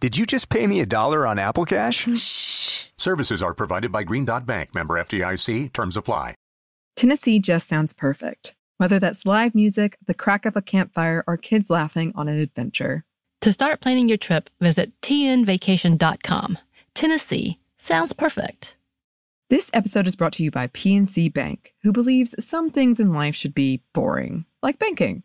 Did you just pay me a dollar on Apple Cash? Shh. Services are provided by Green Dot Bank, member FDIC. Terms apply. Tennessee just sounds perfect. Whether that's live music, the crack of a campfire, or kids laughing on an adventure. To start planning your trip, visit tnvacation.com. Tennessee sounds perfect. This episode is brought to you by PNC Bank, who believes some things in life should be boring, like banking.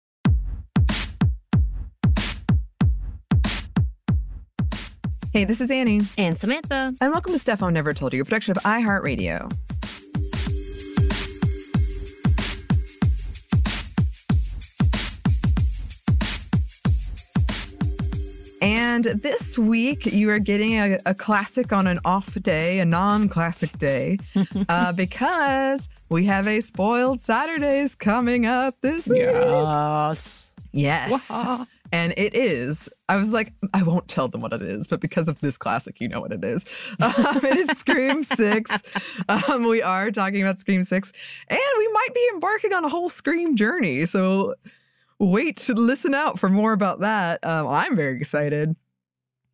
Hey, this is Annie, And Samantha. and welcome to Stuff I Never Told You, a production of iHeartRadio. And this week, you are getting a, a classic on an off day, a non classic day, uh, because we have a spoiled Saturdays coming up this week. Yes. Yes. And it is, I was like, I won't tell them what it is, but because of this classic, you know what it is. Um, it is Scream 6. Um, we are talking about Scream 6, and we might be embarking on a whole Scream journey. So wait to listen out for more about that. Um, I'm very excited.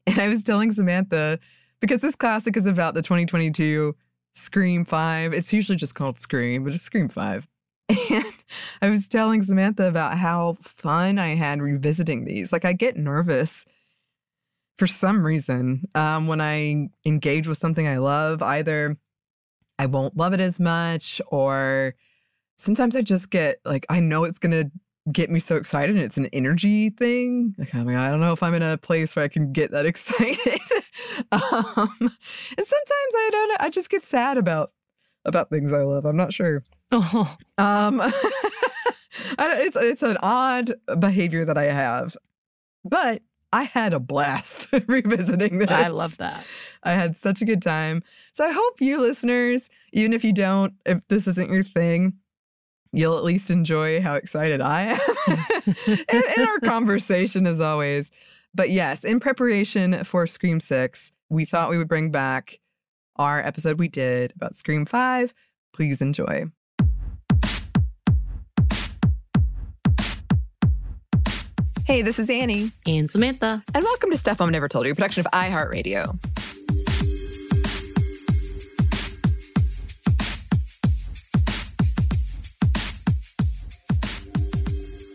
And I was telling Samantha, because this classic is about the 2022 Scream 5. It's usually just called Scream, but it's Scream 5. And I was telling Samantha about how fun I had revisiting these. Like, I get nervous for some reason um, when I engage with something I love. Either I won't love it as much, or sometimes I just get like, I know it's going to get me so excited and it's an energy thing. Like, I mean, I don't know if I'm in a place where I can get that excited. um, and sometimes I don't, I just get sad about about things I love. I'm not sure. Oh, Um, I don't, it's it's an odd behavior that I have, but I had a blast revisiting this. I love that. I had such a good time. So I hope you listeners, even if you don't, if this isn't your thing, you'll at least enjoy how excited I am in, in our conversation as always. But yes, in preparation for Scream 6, we thought we would bring back our episode we did about Scream 5. Please enjoy. Hey, this is Annie, And Samantha. and welcome to Stuff Mom Never Told You, a production of iHeartRadio.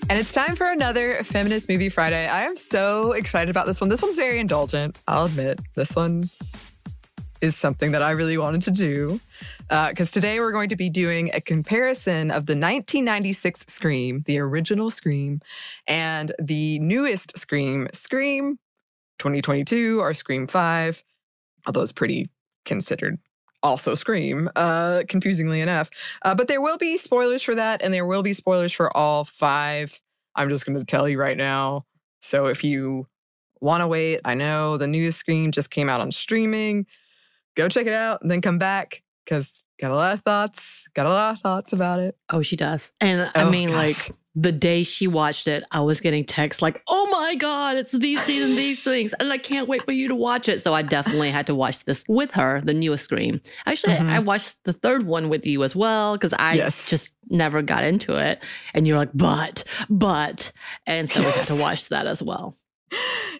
And it's time for another Feminist Movie Friday. I am so excited about this one. This one's very indulgent, I'll admit. This one is something that I really wanted to do. Because today we're going to be doing a comparison of the 1996 Scream, the original Scream, and the newest Scream, Scream 2022 or Scream 5, although it's pretty considered also Scream, uh, confusingly enough. Uh, but there will be spoilers for that, and there will be spoilers for all five. I'm just going to tell you right now. So if you want to wait, I know the newest Scream just came out on streaming. Go check it out and then come back because got a lot of thoughts. Got a lot of thoughts about it. Oh, she does. And I Oh, mean, gosh. like the day she watched it, I was getting texts like, "Oh my god, it's these things and these things," and I can't wait for you to watch it. So I definitely had to watch this with her, the newest Scream. Actually, Mhm. I watched the third one with you as well because I Yes. just never got into it, and you're like, "But, but," and so we had to watch that as well.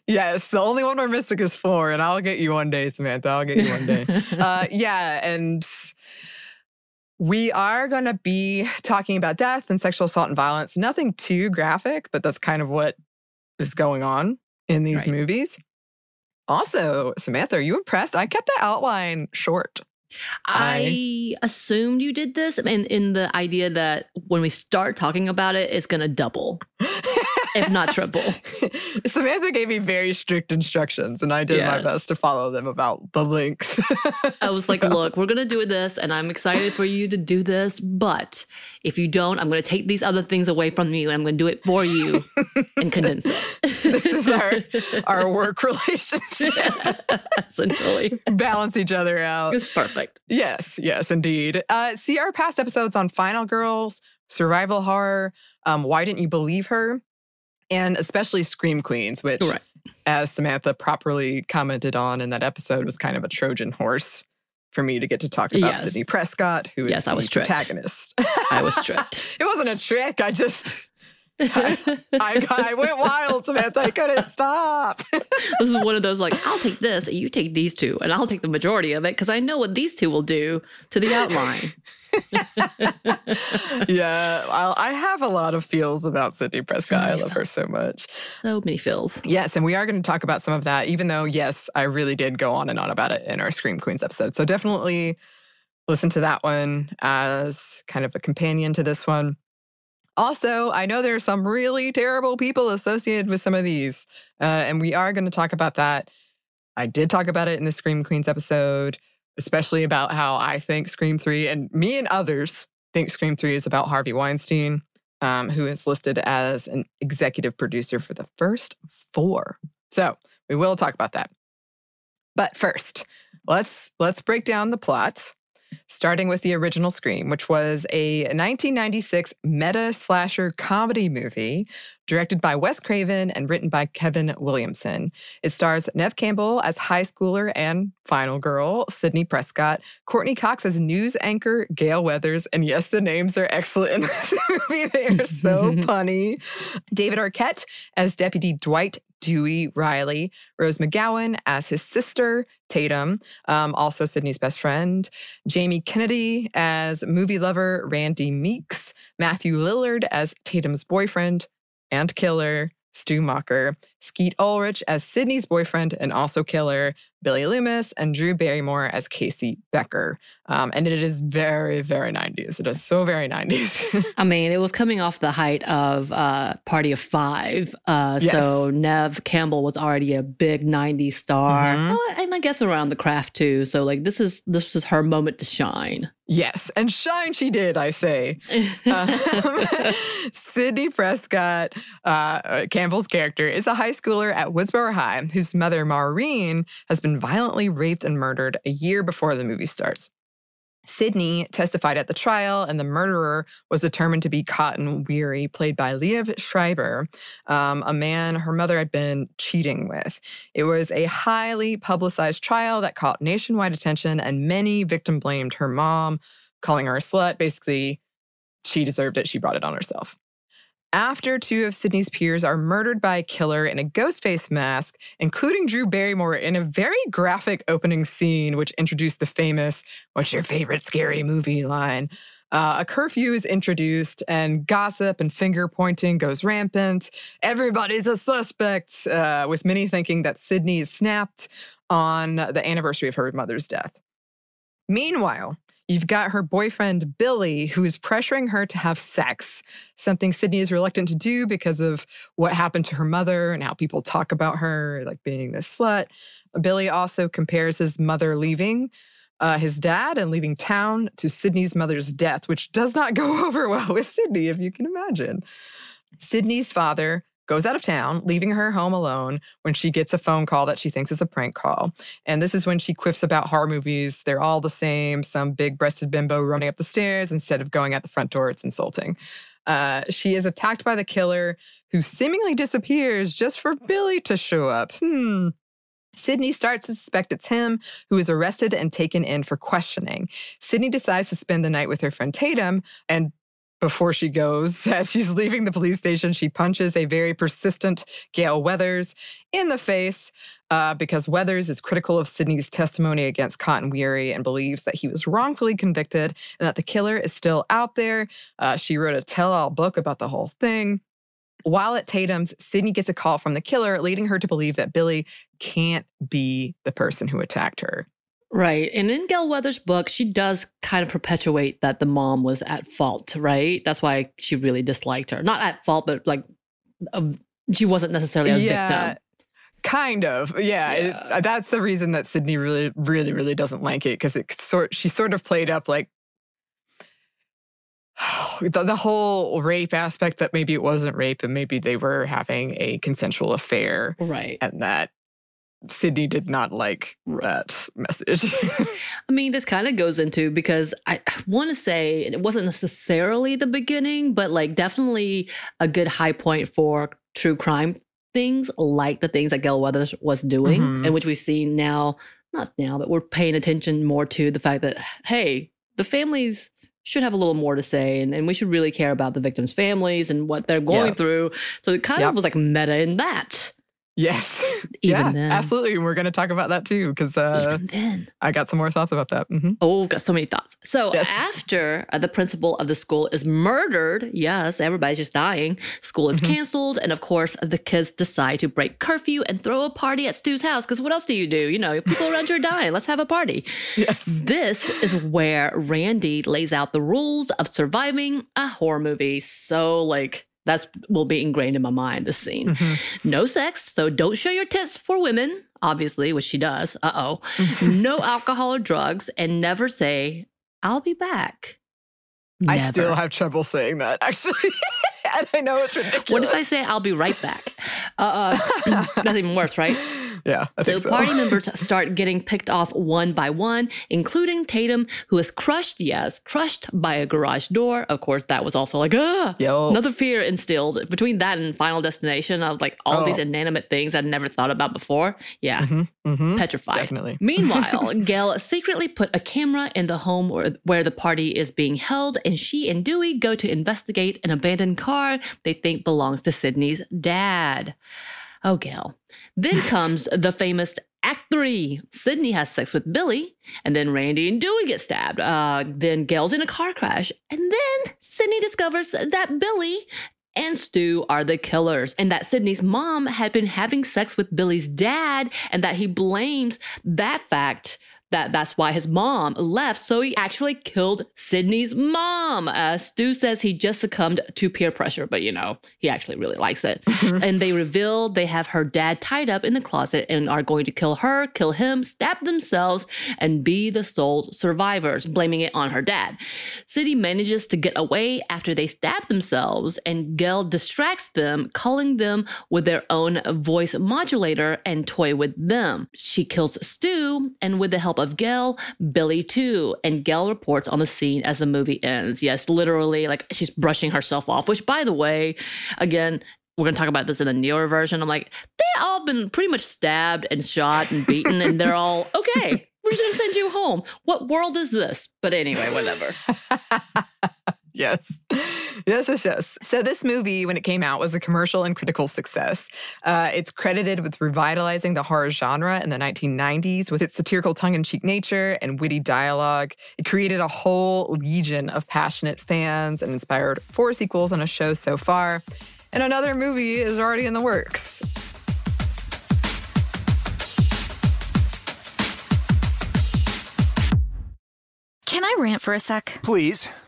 Yes, the only one we're missing is four, and I'll get you one day, Samantha. I'll get you one day. uh, yeah, and we are going to be talking about death and sexual assault and violence. Nothing too graphic, but that's kind of what is going on in these Right. movies. Also, Samantha, are you impressed? I kept the outline short. I assumed you did this in, in the idea that when we start talking about it, it's going to double, if not triple. Samantha gave me very strict instructions, and I did my best to follow them about the length. I was like, look, we're going to do this, and I'm excited for you to do this. But if you don't, I'm going to take these other things away from you, and I'm going to do it for you and condense it. this is our our work relationship. Essentially. Balance each other out. It's perfect. Yes, yes, indeed. Uh, see our past episodes on Final Girls, Survival Horror, um, Why Didn't You Believe Her, and especially Scream Queens, which, Correct. as Samantha properly commented on in that episode, was kind of a Trojan horse for me to get to talk about Yes. Sidney Prescott, who is Yes, I the was tricked. protagonist. I was tricked. it wasn't a trick. I just, I, I, got, I went wild, Samantha. I couldn't stop. this is one of those like, I'll take this, you take these two, and I'll take the majority of it because I know what these two will do to the outline. yeah, I'll, I have a lot of feels about Sidney Prescott. I many love her so much. so many feels. Yes, and we are going to talk about some of that, even though, yes, I really did go on and on about it in our Scream Queens episode. So definitely listen to that one as kind of a companion to this one. Also, I know there are some really terrible people associated with some of these, uh, and we are going to talk about that. I did talk about it in the Scream Queens episode, especially about how I think Scream 3 and me and others think Scream 3 is about Harvey Weinstein, um, who is listed as an executive producer for the first four. So we will talk about that. But first, let's let's break down the plot, starting with the original Scream, which was a 1996 meta slasher comedy movie directed by Wes Craven and written by Kevin Williamson. It stars Neve Campbell as high schooler and final girl, Sidney Prescott, Courteney Cox as news anchor, Gale Weathers, and yes, the names are excellent in this movie. They are so punny. David Arquette as Deputy Dwight Dewey Riley, Rose McGowan as his sister, Tatum, um, also Sidney's best friend, Jamie Kennedy as movie lover Randy Meeks, Matthew Lillard as Tatum's boyfriend and killer, Stu Macher, Skeet Ulrich as Sidney's boyfriend and also killer, Billy Loomis, and Drew Barrymore as Casey Becker. Um, and it is very, very 90s. It is so very 90s. I mean, it was coming off the height of uh, Party of Five. Uh, Yes. So Neve Campbell was already a big '90s star, Mhm. Oh, and I guess around the craft too. So like, this is this is her moment to shine. yes, and shine she did, I say. Um, Sidney Prescott, uh, Campbell's character, is a high schooler at Woodsboro High whose mother, Maureen, has been violently raped and murdered a year before the movie starts. Sidney testified at the trial, and the murderer was determined to be Cotton Weary, played by Liev Schreiber, um, a man her mother had been cheating with. It was a highly publicized trial that caught nationwide attention, and many victim blamed her mom, calling her a slut. Basically, she deserved it. She brought it on herself. After two of Sidney's peers are murdered by a killer in a ghost face mask, including Drew Barrymore in a very graphic opening scene, which introduced the famous, What's your favorite scary movie line? Uh, a curfew is introduced, and gossip and finger pointing goes rampant. Everybody's a suspect, uh, with many thinking that Sidney is snapped on the anniversary of her mother's death. Meanwhile, you've got her boyfriend, Billy, who is pressuring her to have sex, something Sidney is reluctant to do because of what happened to her mother and how people talk about her, like being this slut. Billy also compares his mother leaving uh, his dad and leaving town to Sidney's mother's death, which does not go over well with Sidney, if you can imagine. Sidney's father goes out of town, leaving her home alone when she gets a phone call that she thinks is a prank call. And this is when she quips about horror movies. They're all the same, some big breasted bimbo running up the stairs instead of going out the front door. It's insulting. Uh, she is attacked by the killer who seemingly disappears just for Billy to show up. Hmm. Sidney starts to suspect it's him, who is arrested and taken in for questioning. Sidney decides to spend the night with her friend Tatum, and before she goes, as she's leaving the police station, she punches a very persistent Gale Weathers in the face uh, because Weathers is critical of Sidney's testimony against Cotton Weary and believes that he was wrongfully convicted and that the killer is still out there. Uh, she wrote a tell all book about the whole thing. While at Tatum's, Sidney gets a call from the killer, leading her to believe that Billy can't be the person who attacked her. Right. And in Gale Weathers' book, she does kind of perpetuate that the mom was at fault, right? That's why she really disliked her. Not at fault, but like uh, she wasn't necessarily a Yeah, victim. Kind of, yeah. it- that's the reason that Sidney really, really, really doesn't like it because it sort she sort of played up like the, the whole rape aspect that maybe it wasn't rape and maybe they were having a consensual affair Right. and that Sidney did not like that message. I mean, this kind of goes into because I want to say it wasn't necessarily the beginning, but like definitely a good high point for true crime things like the things that Gale Weathers was doing, Mhm. and which we see now, not now, but we're paying attention more to the fact that, hey, the families should have a little more to say and, and we should really care about the victims' families and what they're going Yeah. through. So it kind Yep. of was like meta in that. Yes, Even yeah, then. absolutely. And we're going to talk about that too because uh, Even then. I got some more thoughts about that. Mm-hmm. Oh, got so many thoughts. So Yes. after uh, the principal of the school is murdered, yes, everybody's just dying. School is Mhm. canceled, and of course, the kids decide to break curfew and throw a party at Stu's house. Because what else do you do? You know, people around you are dying. Let's have a party. Yes. This is where Randy lays out the rules of surviving a horror movie. So, like. That's will be ingrained in my mind. This scene, Mhm. no sex, so don't show your tits for women, obviously, which she does. Uh oh Mm-hmm. no alcohol or drugs, and never say, I'll be back. I still have trouble saying that actually. and I know it's ridiculous. What if I say, I'll be right back? Uh, uh, that's even worse, right? Yeah. So, so. party members start getting picked off one by one, including Tatum, who is crushed, yes, crushed by a garage door. Of course, that was also like, ah, Yo. another fear instilled between that and Final Destination of like all these Oh. inanimate things I'd never thought about before. Yeah, Mhm, mhm. petrified. Definitely. Meanwhile, Gale secretly put a camera in the home where, where the party is being held, and she and Dewey go to investigate an abandoned car they think belongs to Sidney's dad. Oh, Gale. Then comes the famous Act Three. Sidney has sex with Billy, and then Randy and Dewey get stabbed. Uh, then Gale's in a car crash, and then Sidney discovers that Billy and Stu are the killers, and that Sidney's mom had been having sex with Billy's dad, and that he blames that fact. That that's why his mom left. So he actually killed Sidney's mom. Uh, Stu says he just succumbed to peer pressure, but you know he actually really likes it. and they reveal they have her dad tied up in the closet and are going to kill her, kill him, stab themselves, and be the sole survivors, blaming it on her dad. Sidney manages to get away after they stab themselves, and Gale distracts them, calling them with their own voice modulator and toy with them. She kills Stu, and with the help of Gale, Billy too. And Gale reports on the scene as the movie ends. Yes, literally, like she's brushing herself off, which, by the way, again, we're going to talk about this in the newer version. I'm like, they all been pretty much stabbed and shot and beaten, and they're all okay. We're just going to send you home. What world is this? But anyway, whatever. yes. Yes, yes, yes. So, this movie, when it came out, was a commercial and critical success. Uh, it's credited with revitalizing the horror genre in the 1990s with its satirical tongue in cheek nature and witty dialogue. It created a whole legion of passionate fans and inspired four sequels and a show so far. And another movie is already in the works. Can I rant for a sec? Please.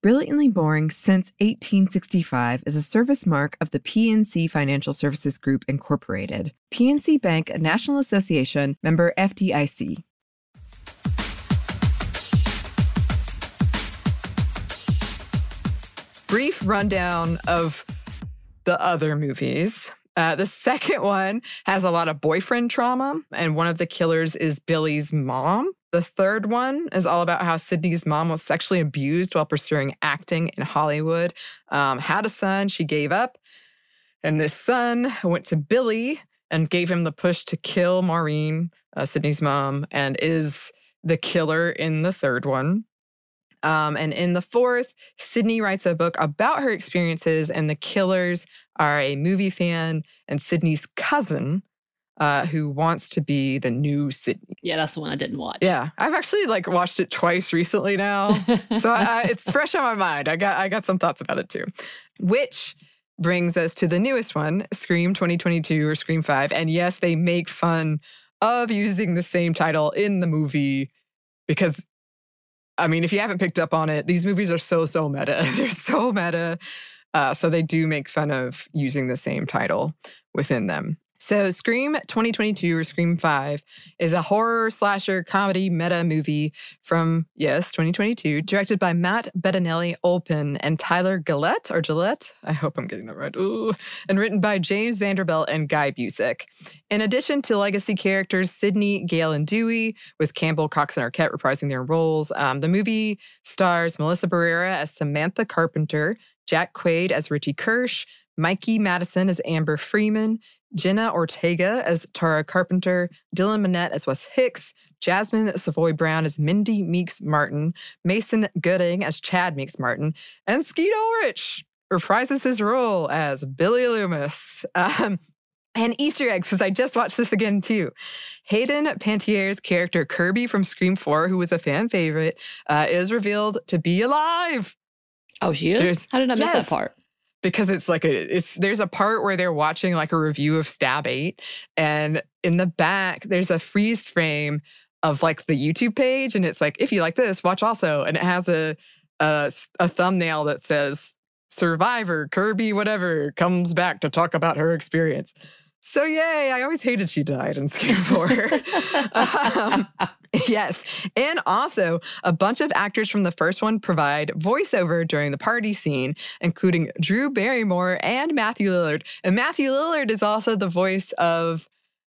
Brilliantly Boring Since 1865 is a service mark of the PNC Financial Services Group, Incorporated. PNC Bank, a National Association, member FDIC. Brief rundown of the other movies. Uh, the second one has a lot of boyfriend trauma, and one of the killers is Billy's mom. The third one is all about how Sidney's mom was sexually abused while pursuing acting in Hollywood. Um, had a son, she gave up. And this son went to Billy and gave him the push to kill Maureen, uh, Sidney's mom, and is the killer in the third one. Um, and in the fourth, Sidney writes a book about her experiences, and the killers are a movie fan and Sidney's cousin, uh, who wants to be the new Sidney? Yeah, that's the one I didn't watch. Yeah, I've actually like watched it twice recently now, so I, I, it's fresh on my mind. I got I got some thoughts about it too, which brings us to the newest one, Scream 2022 or Scream 5. And yes, they make fun of using the same title in the movie because I mean, if you haven't picked up on it, these movies are so so meta. They're so meta. Uh, so they do make fun of using the same title within them. So, Scream 2022 or Scream 5 is a horror slasher comedy meta movie from, yes, 2022, directed by Matt Bettinelli Olpin and Tyler Gillette or Gillette. I hope I'm getting that right. Ooh. And written by James Vanderbilt and Guy Busick. In addition to legacy characters Sidney, Gale, and Dewey, with Campbell, Cox, and Arquette reprising their roles, um, the movie stars Melissa Barrera as Samantha Carpenter, Jack Quaid as Richie Kirsch, Mikey Madison as Amber Freeman, Jenna Ortega as Tara Carpenter, Dylan Minnette as Wes Hicks, Jasmine Savoy Brown as Mindy Meeks Martin, Mason Gooding as Chad Meeks Martin, and Skeet Ulrich reprises his role as Billy Loomis. Um, and Easter eggs, because I just watched this again too. Hayden Panettiere's character Kirby from Scream 4, who was a fan favorite, uh, is revealed to be alive. Oh, she is? There's- How did I miss yes. that part? Because it's like a it's there's a part where they're watching like a review of stab 8 and in the back there's a freeze frame of like the youtube page and it's like if you like this watch also and it has a a, a thumbnail that says survivor kirby whatever comes back to talk about her experience so yay i always hated she died in 4 um, yes and also a bunch of actors from the first one provide voiceover during the party scene including drew barrymore and matthew lillard. And matthew lillard is also the voice of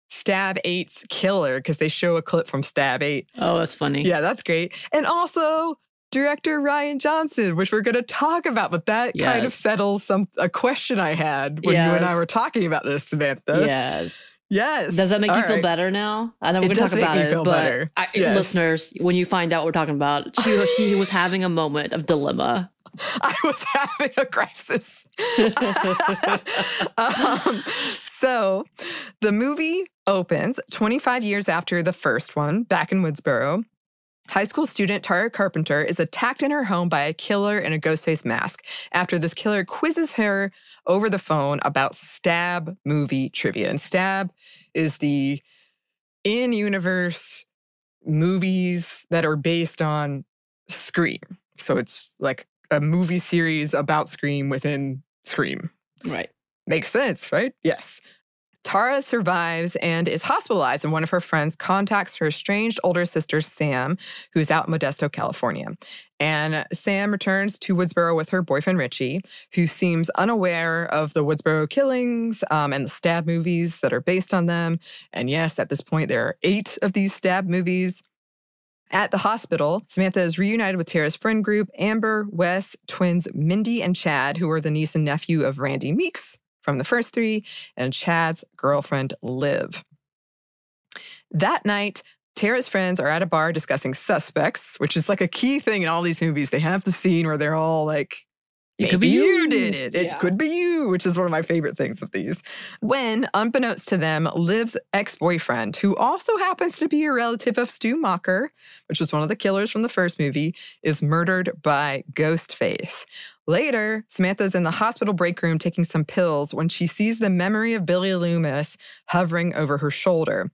stab 8's killer because they show a clip from stab 8 Oh, that's funny. yeah that's great. And also director rian johnson which we're going to talk about but that kind of settles some a question i had when you and i were talking about this samantha Yes. yes Does that make All you feel right. better now? I know we're going to talk about it, feel but better. I, Yes. listeners, when you find out what we're talking about, she, she was having a moment of dilemma. I was having a crisis. um, so the movie opens 25 years after the first one, back in Woodsboro. High school student Tara Carpenter is attacked in her home by a killer in a ghost face mask after this killer quizzes her over the phone about Stab movie trivia. And Stab is the in universe movies that are based on Scream. So it's like a movie series about Scream within Scream. Right. Makes sense, right? Yes. Tara survives and is hospitalized, and one of her friends contacts her estranged older sister, Sam, who's out in Modesto, California. And Sam returns to Woodsboro with her boyfriend, Richie, who seems unaware of the Woodsboro killings um, and the stab movies that are based on them. And yes, at this point, there are eight of these stab movies. At the hospital, Samantha is reunited with Tara's friend group Amber, Wes, twins Mindy and Chad, who are the niece and nephew of Randy Meeks from the first three, and Chad's girlfriend Liv. That night, Tara's friends are at a bar discussing suspects, which is like a key thing in all these movies. They have the scene where they're all like, It could be you you." did it. It Yeah. could be you, which is one of my favorite things of these. When, unbeknownst to them, Liv's ex boyfriend, who also happens to be a relative of Stu Macher, which was one of the killers from the first movie, is murdered by Ghostface. Later, Samantha's in the hospital break room taking some pills when she sees the memory of Billy Loomis hovering over her shoulder.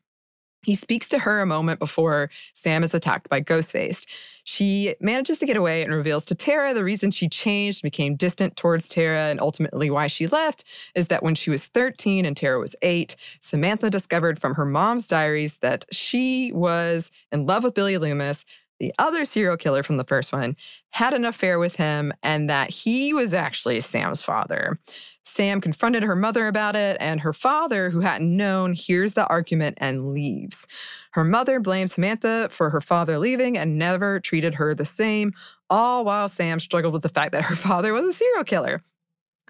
He speaks to her a moment before Sam is attacked by Ghostface. She manages to get away and reveals to Tara the reason she changed, became distant towards Tara, and ultimately why she left is that when she was 13 and Tara was eight, Samantha discovered from her mom's diaries that she was in love with Billy Loomis, the other serial killer from the first one, had an affair with him, and that he was actually Sam's father. Sam confronted her mother about it, and her father, who hadn't known, hears the argument and leaves. Her mother blames Samantha for her father leaving and never treated her the same, all while Sam struggled with the fact that her father was a serial killer.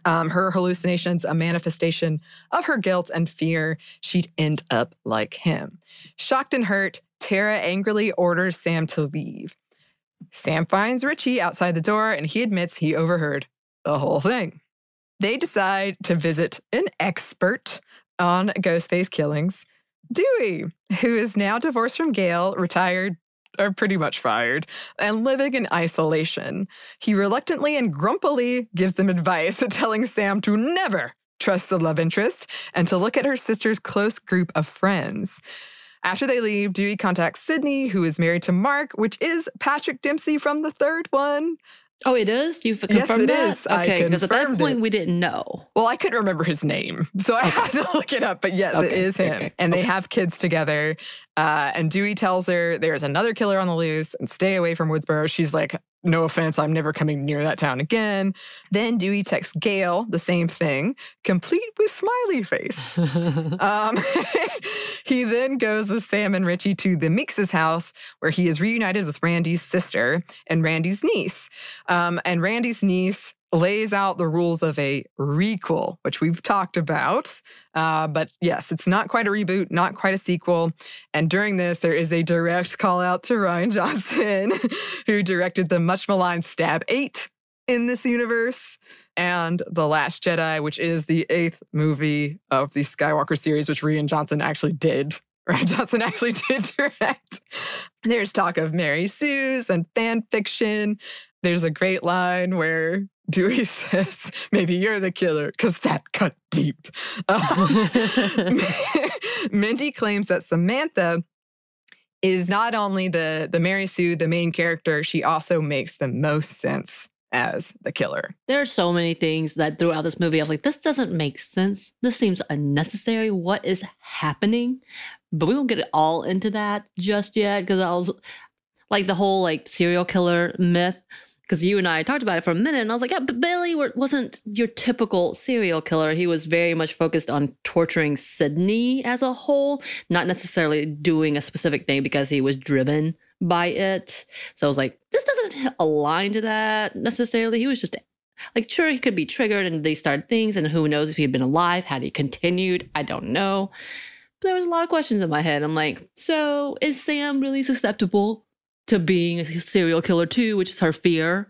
Um, her hallucinations, a manifestation of her guilt and fear, she'd end up like him. Shocked and hurt, Tara angrily orders Sam to leave. Sam finds Richie outside the door and he admits he overheard the whole thing. They decide to visit an expert on Ghostface killings, Dewey, who is now divorced from Gale, retired, or pretty much fired, and living in isolation. He reluctantly and grumpily gives them advice, telling Sam to never trust the love interest and to look at her sister's close group of friends. After they leave, Dewey contacts Sidney, who is married to Mark, which is Patrick Dempsey from the third one. Oh, it is? You've Yes, confirmed it that? is. Okay, because at that point it. we didn't know. Well, I couldn't remember his name, so I had to look it up. But yes, it Okay, is him. okay, And they have kids together. Uh, and Dewey tells her there's another killer on the loose and stay away from Woodsboro. She's like, no offense, I'm never coming near that town again. Then Dewey texts Gale the same thing, complete with smiley face. Um, he then goes with Sam and Richie to the Meeks' house, where he is reunited with Randy's sister and Randy's niece. Um, and Randy's niece lays out the rules of a requel, which we've talked about. Uh, but yes, it's not quite a reboot, not quite a sequel. And during this, there is a direct call out to Rian Johnson, who directed the much maligned Stab 8 in this universe and The Last Jedi, which is the eighth movie of the Skywalker series, which Rian Johnson actually did. Rian Johnson actually did direct. There's talk of Mary Sue's and fan fiction. There's a great line where Dewey says, Maybe you're the killer, because that cut deep. Um, Mindy claims that Samantha is not only the, the Mary Sue, the main character, she also makes the most sense as the killer. There are so many things that throughout this movie, I was like, this doesn't make sense. This seems unnecessary. What is happening? But we won't get it all into that just yet because I was like the whole like serial killer myth. Because you and I talked about it for a minute, and I was like, yeah, but Billy wasn't your typical serial killer. He was very much focused on torturing Sidney as a whole, not necessarily doing a specific thing because he was driven by it. So I was like, this doesn't align to that necessarily. He was just like, sure, he could be triggered and they started things, and who knows if he had been alive, had he continued? I don't know. But there was a lot of questions in my head. I'm like, so is Sam really susceptible to being a serial killer too, which is her fear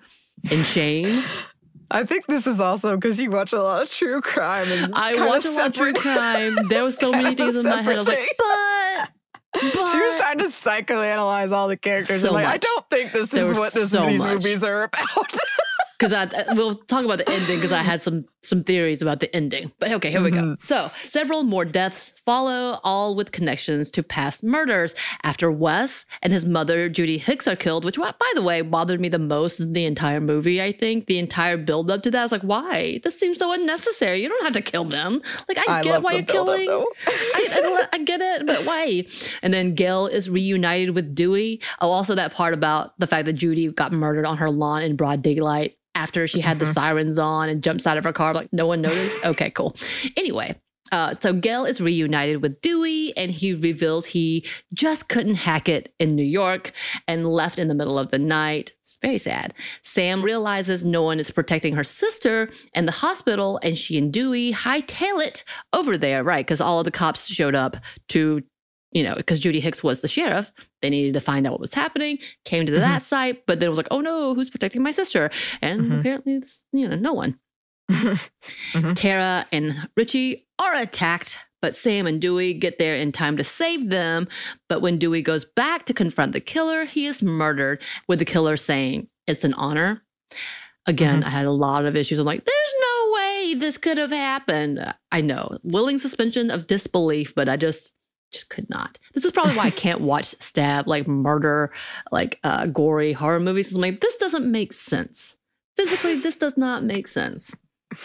and shame? I think this is also because you watch a lot of true crime. And I watch a lot of true crime. There were so many things in my head. I was like, but, but She was trying to psychoanalyze all the characters. So like, I don't think this There is what this, so these much. movies are about. because I uh, we'll talk about the ending because I had some some theories about the ending. But okay, here we go. So several more deaths follow, all with connections to past murders. After Wes and his mother Judy Hicks are killed, which by the way bothered me the most in the entire movie. I think the entire build up to that I was like, why? This seems so unnecessary. You don't have to kill them. Like I, I get why you're killing. I, I, I get it, but why? And then Gale is reunited with Dewey. Oh, also that part about the fact that Judy got murdered on her lawn in broad daylight after she had the sirens on and jumps out of her car, like no one noticed. Okay, cool. Anyway, Uh, so Gale is reunited with Dewey, and he reveals he just couldn't hack it in New York and left in the middle of the night. It's very sad. Sam realizes no one is protecting her sister and the hospital, and she and Dewey hightail it over there, right? Because all of the cops showed up to, you know, because Judy Hicks was the sheriff. They needed to find out what was happening. Came to that site, but then it was like, oh no, who's protecting my sister? And Mhm. apparently, this, you know, no one. Mhm. Tara and Richie are attacked, but Sam and Dewey get there in time to save them. But when Dewey goes back to confront the killer, he is murdered, with the killer saying, It's an honor. Again, Mhm. I had a lot of issues. I'm like, there's no way this could have happened. I know, willing suspension of disbelief, but I just just could not. This is probably why I can't watch stab, like murder, like uh, gory horror movies. I'm like, this doesn't make sense. Physically, this does not make sense.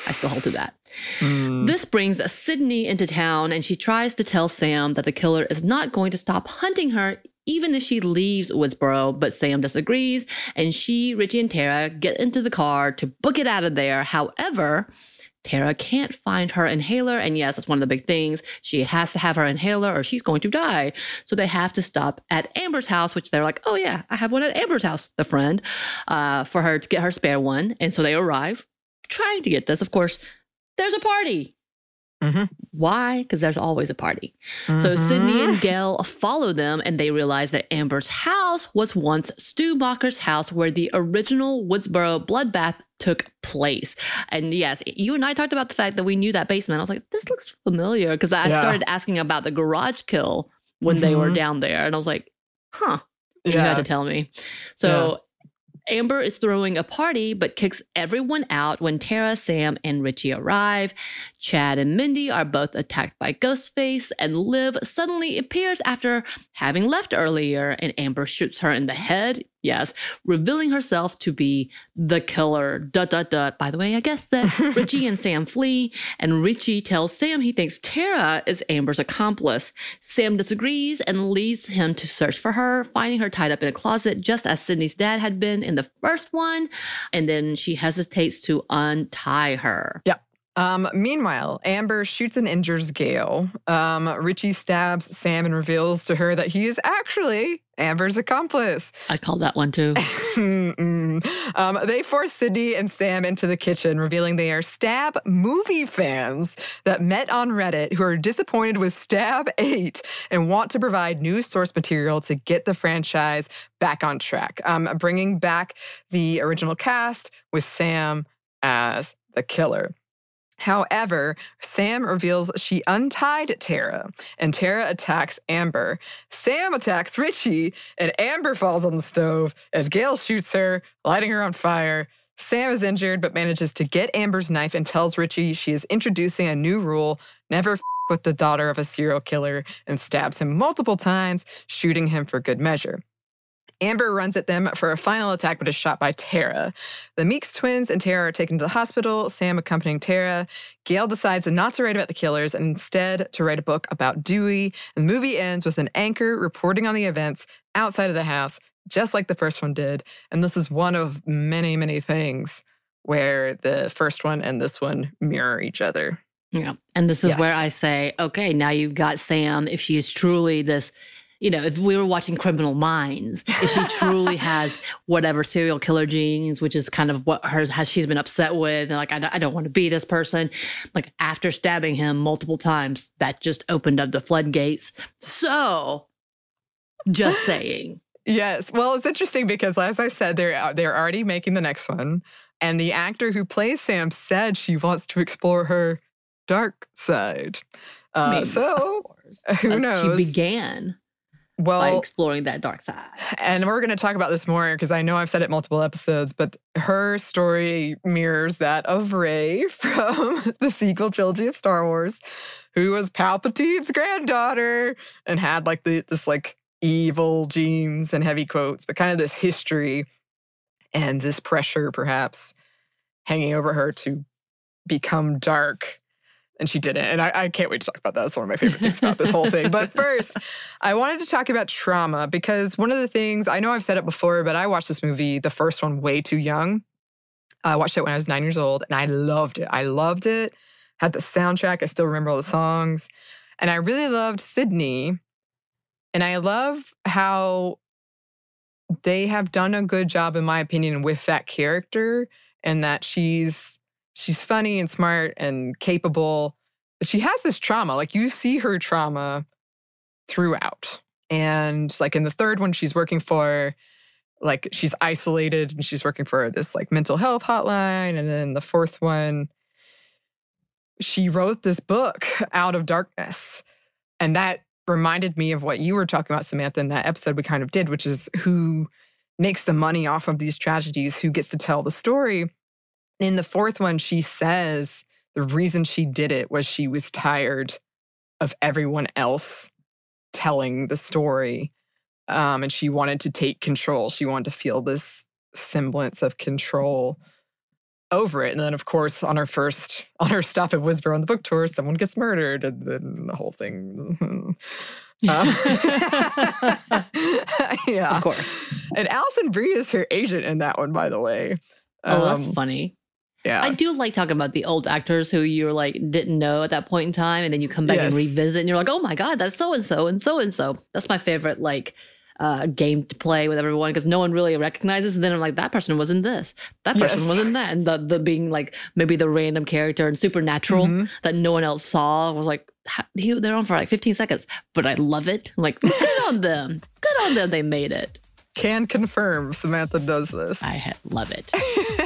I still hold to that. Mm. This brings Sidney into town, and she tries to tell Sam that the killer is not going to stop hunting her, even if she leaves Woodsboro. But Sam disagrees, and she, Richie, and Tara get into the car to book it out of there. However, Tara can't find her inhaler, and yes, that's one of the big things. She has to have her inhaler, or she's going to die. So they have to stop at Amber's house, which they're like, "Oh yeah, I have one at Amber's house." The friend, uh, for her to get her spare one, and so they arrive, trying to get this. Of course, there's a party. Mhm. Why? Because there's always a party. So Sidney and Gale follow them and they realize that Amber's house was once Stu Macher's house where the original Woodsboro bloodbath took place. And yes, you and I talked about the fact that we knew that basement. I was like, this looks familiar because I Yeah. started asking about the garage kill when they were Mhm. down there. And I was like, huh. And You Yeah. had to tell me. So Amber is throwing a party, but kicks everyone out when Tara, Sam, and Richie arrive. Chad and Mindy are both attacked by Ghostface, and Liv suddenly appears after having left earlier, and Amber shoots her in the head. Yes, revealing herself to be the killer. Dut dut dut. By the way, I guess that Richie and Sam flee, and Richie tells Sam he thinks Tara is Amber's accomplice. Sam disagrees and leaves him to search for her, finding her tied up in a closet just as Sidney's dad had been in the first one. And then she hesitates to untie her. Um, meanwhile, Amber shoots and injures Gale. Um, Richie stabs Sam and reveals to her that he is actually Amber's accomplice. I call that one too. Um, they force Sidney and Sam into the kitchen, revealing they are Stab movie fans that met on Reddit who are disappointed with Stab 8 and want to provide new source material to get the franchise back on track. Um, bringing back the original cast with Sam as the killer. However, Sam reveals she untied Tara, and Tara attacks Amber. Sam attacks Richie, and Amber falls on the stove, and Gale shoots her, lighting her on fire. Sam is injured but manages to get Amber's knife and tells Richie she is introducing a new rule never f- with the daughter of a serial killer and stabs him multiple times, shooting him for good measure. Amber runs at them for a final attack but is shot by Tara. The Meeks twins and Tara are taken to the hospital, Sam accompanying Tara. Gale decides not to write about the killers and instead to write a book about Dewey. And the movie ends with an anchor reporting on the events outside of the house, just like the first one did. And this is one of many, many things where the first one and this one mirror each other. Yeah. And this is where I say, okay, now you've got Sam. If she's truly this, you know, if we were watching Criminal Minds, if she truly has whatever serial killer genes, which is kind of what hers has she's been upset with, and like I, don't- I don't want to be this person. Like after stabbing him multiple times, that just opened up the floodgates. So, just saying. Yes. Well, it's interesting because, as I said, they're they're already making the next one, and the actor who plays Sam said she wants to explore her dark side. Uh, so who knows? She began by well, exploring that dark side. and we're going to talk about this more because I know I've said it multiple episodes, but her story mirrors that of Rey from the sequel trilogy of Star Wars, who was Palpatine's granddaughter and had like the this like evil genes and heavy quotes, but kind of this history and this pressure perhaps hanging over her to become dark. And she didn't. And I, I can't wait to talk about that. That's one of my favorite things about this whole thing. But first, I wanted to talk about trauma because one of the things I know I've said it before, but I watched this movie, the first one, way too young. I watched it when I was nine years old and I loved it. I loved it. had the soundtrack. I still remember all the songs. And I really loved Sidney. And I love how they have done a good job, in my opinion, with that character and that she's she's funny and smart and capable. But she has this trauma. Like you see her trauma throughout. And like in the third one, she's working for like she's isolated and she's working for this like mental health hotline. And then the fourth one, she wrote this book, Out of Darkness. And that reminded me of what you were talking about, Samantha, in that episode we kind of did, which is who makes the money off of these tragedies, who gets to tell the story. In the fourth one, she says the reason she did it was she was tired of everyone else telling the story. Um, and she wanted to take control. She wanted to feel this semblance of control over it. And then, of course, on our first, on our stop at Whisper on the book tour, someone gets murdered, and then the whole thing. uh, yeah, Of course. And Alison Brie is her agent in that one, by the way. Oh, that's Um, funny. Yeah, I do like talking about the old actors who you're like didn't know at that point in time, and then you come back and revisit, and you're like, oh my god, that's so and so and so and so. That's my favorite like uh, game to play with everyone because no one really recognizes. And then I'm like, that person was in this, that person Yes. was in that, and the the being like maybe the random character and Supernatural Mhm. that no one else saw was like he- they're on for like 15 seconds, but I love it. I'm like, good on them, good on them, they made it. can confirm Samantha does this. I ha- love it.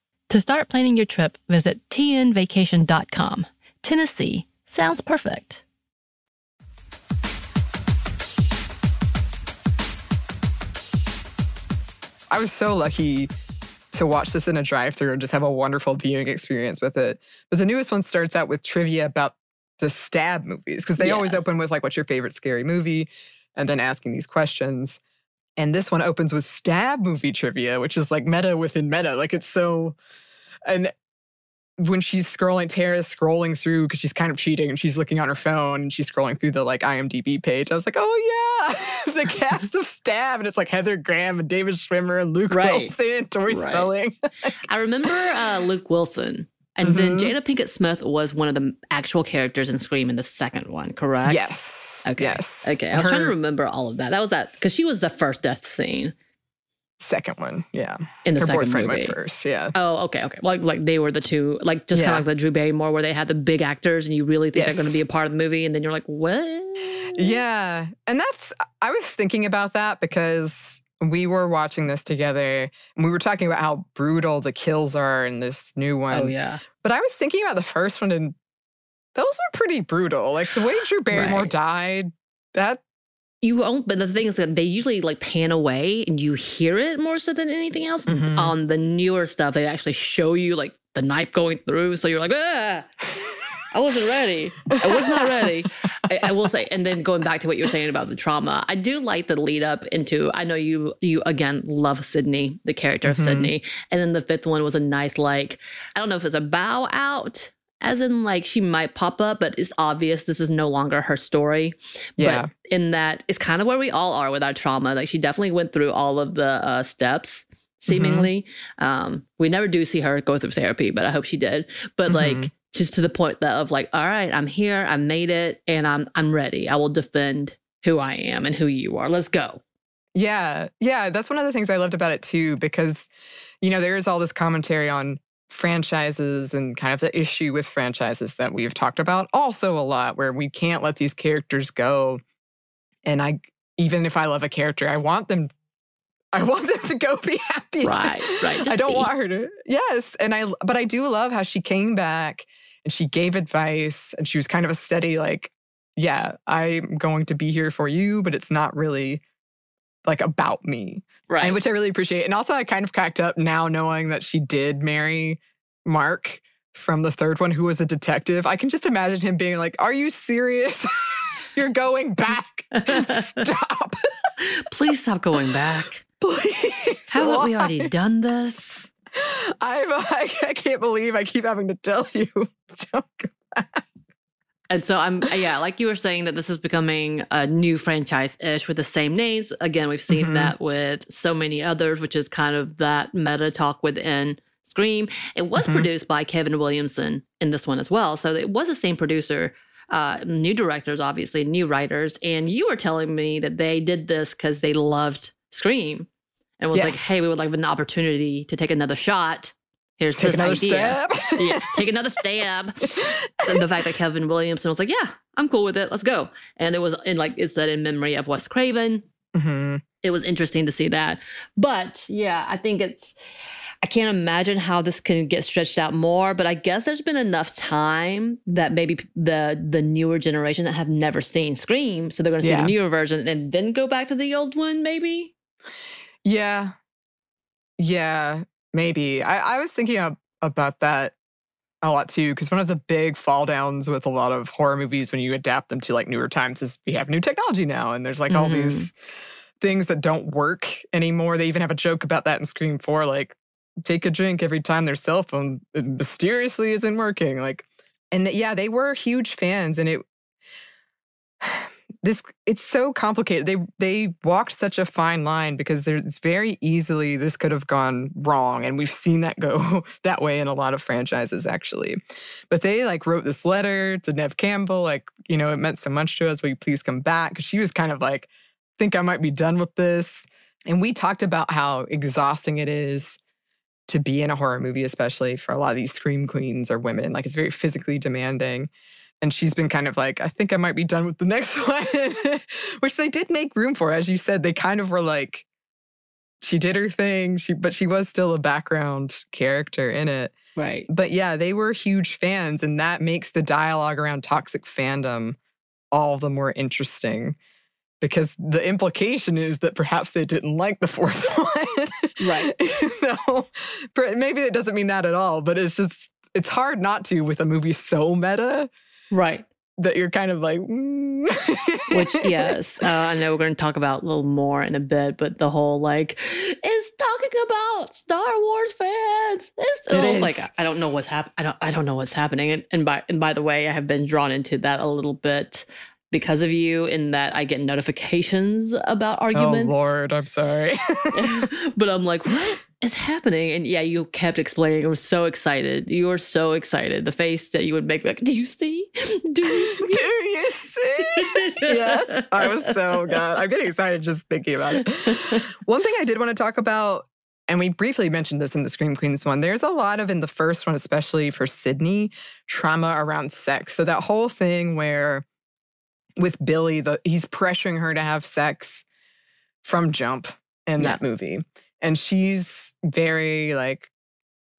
To start planning your trip, visit tnvacation.com. Tennessee sounds perfect. I was so lucky to watch this in a drive through and just have a wonderful viewing experience with it. But the newest one starts out with trivia about the stab movies because they always open with like, what's your favorite scary movie? And then asking these questions. And this one opens with stab movie trivia, which is like meta within meta. Like it's so. And when she's scrolling, Tara's scrolling through because she's kind of cheating and she's looking on her phone and she's scrolling through the like IMDb page. I was like, oh yeah, the cast of Stab. And it's like Heather Graham and David Schwimmer and Luke Right. Wilson, Tori Right. Spelling. I remember uh, Luke Wilson. And then Mhm. Jada Pinkett Smith was one of the actual characters in Scream in the second one, correct? Yes. Okay. Yes. Okay. I was trying to remember all of that. That was that because she was the first death scene second one. Yeah. in the Her second boyfriend movie. went first. Yeah. Oh, okay, okay. Like, like they were the two, like just Yeah. kind of like the Drew Barrymore, where they had the big actors, and you really think they're going to be a part of the movie, and then you're like, what? Yeah. And that's, I was thinking about that because we were watching this together and we were talking about how brutal the kills are in this new oh, one. Oh yeah. But I was thinking about the first one and those were pretty brutal. Like the way Drew Barrymore Right. died, that you won't but the thing is that they usually like pan away and you hear it more so than anything else Mhm. on the newer stuff they actually show you like the knife going through so you're like ah i wasn't ready i was not ready I, I will say and then going back to what you were saying about the trauma i do like the lead up into i know you you again love sidney the character Mhm. of sidney and then the fifth one was a nice like i don't know if it's a bow out as in like she might pop up but it's obvious this is no longer her story Yeah. but in that it's kind of where we all are with our trauma like she definitely went through all of the uh, steps seemingly um we never do see her go through therapy but i hope she did but like Mhm. just to the point that of like all right i'm here i made it and i'm i'm ready i will defend who i am and who you are let's go Yeah. Yeah. That's one of the things I loved about it too, because, you know, there is all this commentary on franchises and kind of the issue with franchises that we've talked about also a lot, where we can't let these characters go. And I, even if I love a character, I want them. I want them to go be happy. Right, right, I don't be. want her to. Yes. And I, but I do love how she came back and she gave advice and she was kind of a steady, like, yeah, I'm going to be here for you, but it's not really like about me, right and which I really appreciate. And also, I kind of cracked up now knowing that she did marry Mark from the third one, who was a detective. I can just imagine him being like, "Are you serious? You're going back? Stop, please stop going back please." How haven't we already done this I'm, I, I can't believe I keep having to tell you. Don't go And so I'm yeah, like you were saying that this is becoming a new franchise ish with the same names. Again, we've seen Mhm. that with so many others, which is kind of that meta talk within Scream. It was Mhm. produced by Kevin Williamson in this one as well. So it was the same producer, uh, new directors, obviously, new writers. And you were telling me that they did this because they loved Scream and was like, hey, we would like an opportunity to take another shot. Here's Take this another idea. stab. yeah, take another stab and the fact that Kevin Williamson was like, "Yeah, I'm cool with it. Let's go." And it was in like it said in memory of Wes Craven. hmm It was interesting to see that. But yeah, I think it's. I can't imagine how this can get stretched out more. But I guess there's been enough time that maybe the the newer generation that have never seen Scream, so they're going to see Yeah. the newer version and then go back to the old one, maybe. Yeah. Yeah, maybe. I, I was thinking ab- about that a lot too, because one of the big fall downs with a lot of horror movies when you adapt them to like newer times is we have new technology now, and there's like all Mhm. these things that don't work anymore. They even have a joke about that in Scream 4, like take a drink every time their cell phone mysteriously isn't working. Like, and yeah, they were huge fans, and it this it's so complicated. They they walked such a fine line because there's very easily this could have gone wrong, and we've seen that go that way in a lot of franchises actually. But they like wrote this letter to Neve Campbell, like you know it meant so much to us. Will you please come back? Because she was kind of like, think I might be done with this. And we talked about how exhausting it is to be in a horror movie, especially for a lot of these scream queens or women. Like it's very physically demanding. And she's been kind of like, I think I might be done with the next one, which they did make room for. As you said, they kind of were like, she did her thing, she but she was still a background character in it. Right. But yeah, they were huge fans, and that makes the dialogue around toxic fandom all the more interesting because the implication is that perhaps they didn't like the fourth one. Right. no, maybe it doesn't mean that at all, but it's just, it's hard not to with a movie so meta Right. that you're kind of like, mm. Which, yes, uh, I know we're going to talk about a little more in a bit, but the whole like, is talking about Star Wars fans. It's It is. like I don't know what's hap- I don't I don't know what's happening. And, and by and by the way, I have been drawn into that a little bit because of you, in that I get notifications about arguments. Oh. Lord, I'm sorry. but I'm like, what is happening? And yeah, you kept explaining. I was so excited. You were so excited. The face that you would make, like, do you see? Do you see? Do you see? yes, I was so god. I'm getting excited just thinking about it. One thing I did want to talk about, and we briefly mentioned this in the Scream Queens one, there's a lot of in the first one, especially for Sidney, trauma around sex. So that whole thing where with Billy, the he's pressuring her to have sex from jump in that movie. And she's very like,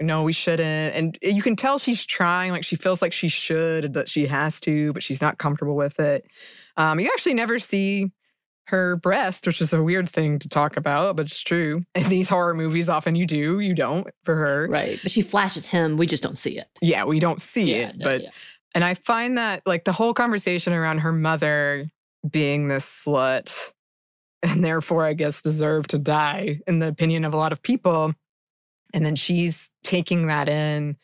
no, we shouldn't. And you can tell she's trying, like she feels like she should, that she has to, but she's not comfortable with it. Um, you actually never see her breast, which is a weird thing to talk about, but it's true. In these horror movies, often you do, you don't for her. Right. But she flashes him. We just don't see it. Yeah, we don't see Yeah, it. no, but yeah. and I find that like the whole conversation around her mother being this slut and therefore I guess deserve to die in the opinion of a lot of people. And then she's taking that in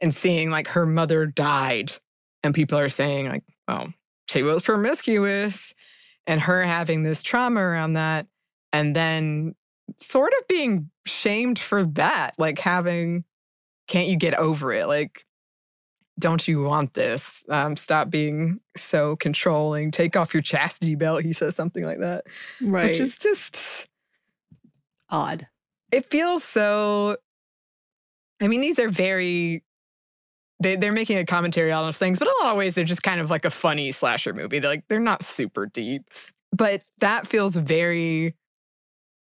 and seeing like her mother died. And people are saying, like, oh, she was promiscuous. And her having this trauma around that. And then sort of being shamed for that. Like having, can't you get over it? Like, don't you want this? Um, stop being so controlling. Take off your chastity belt. He says something like that, Right. which is just odd. it feels so i mean these are very they, they're making a commentary on things but in a lot of ways they're just kind of like a funny slasher movie they're like they're not super deep but that feels very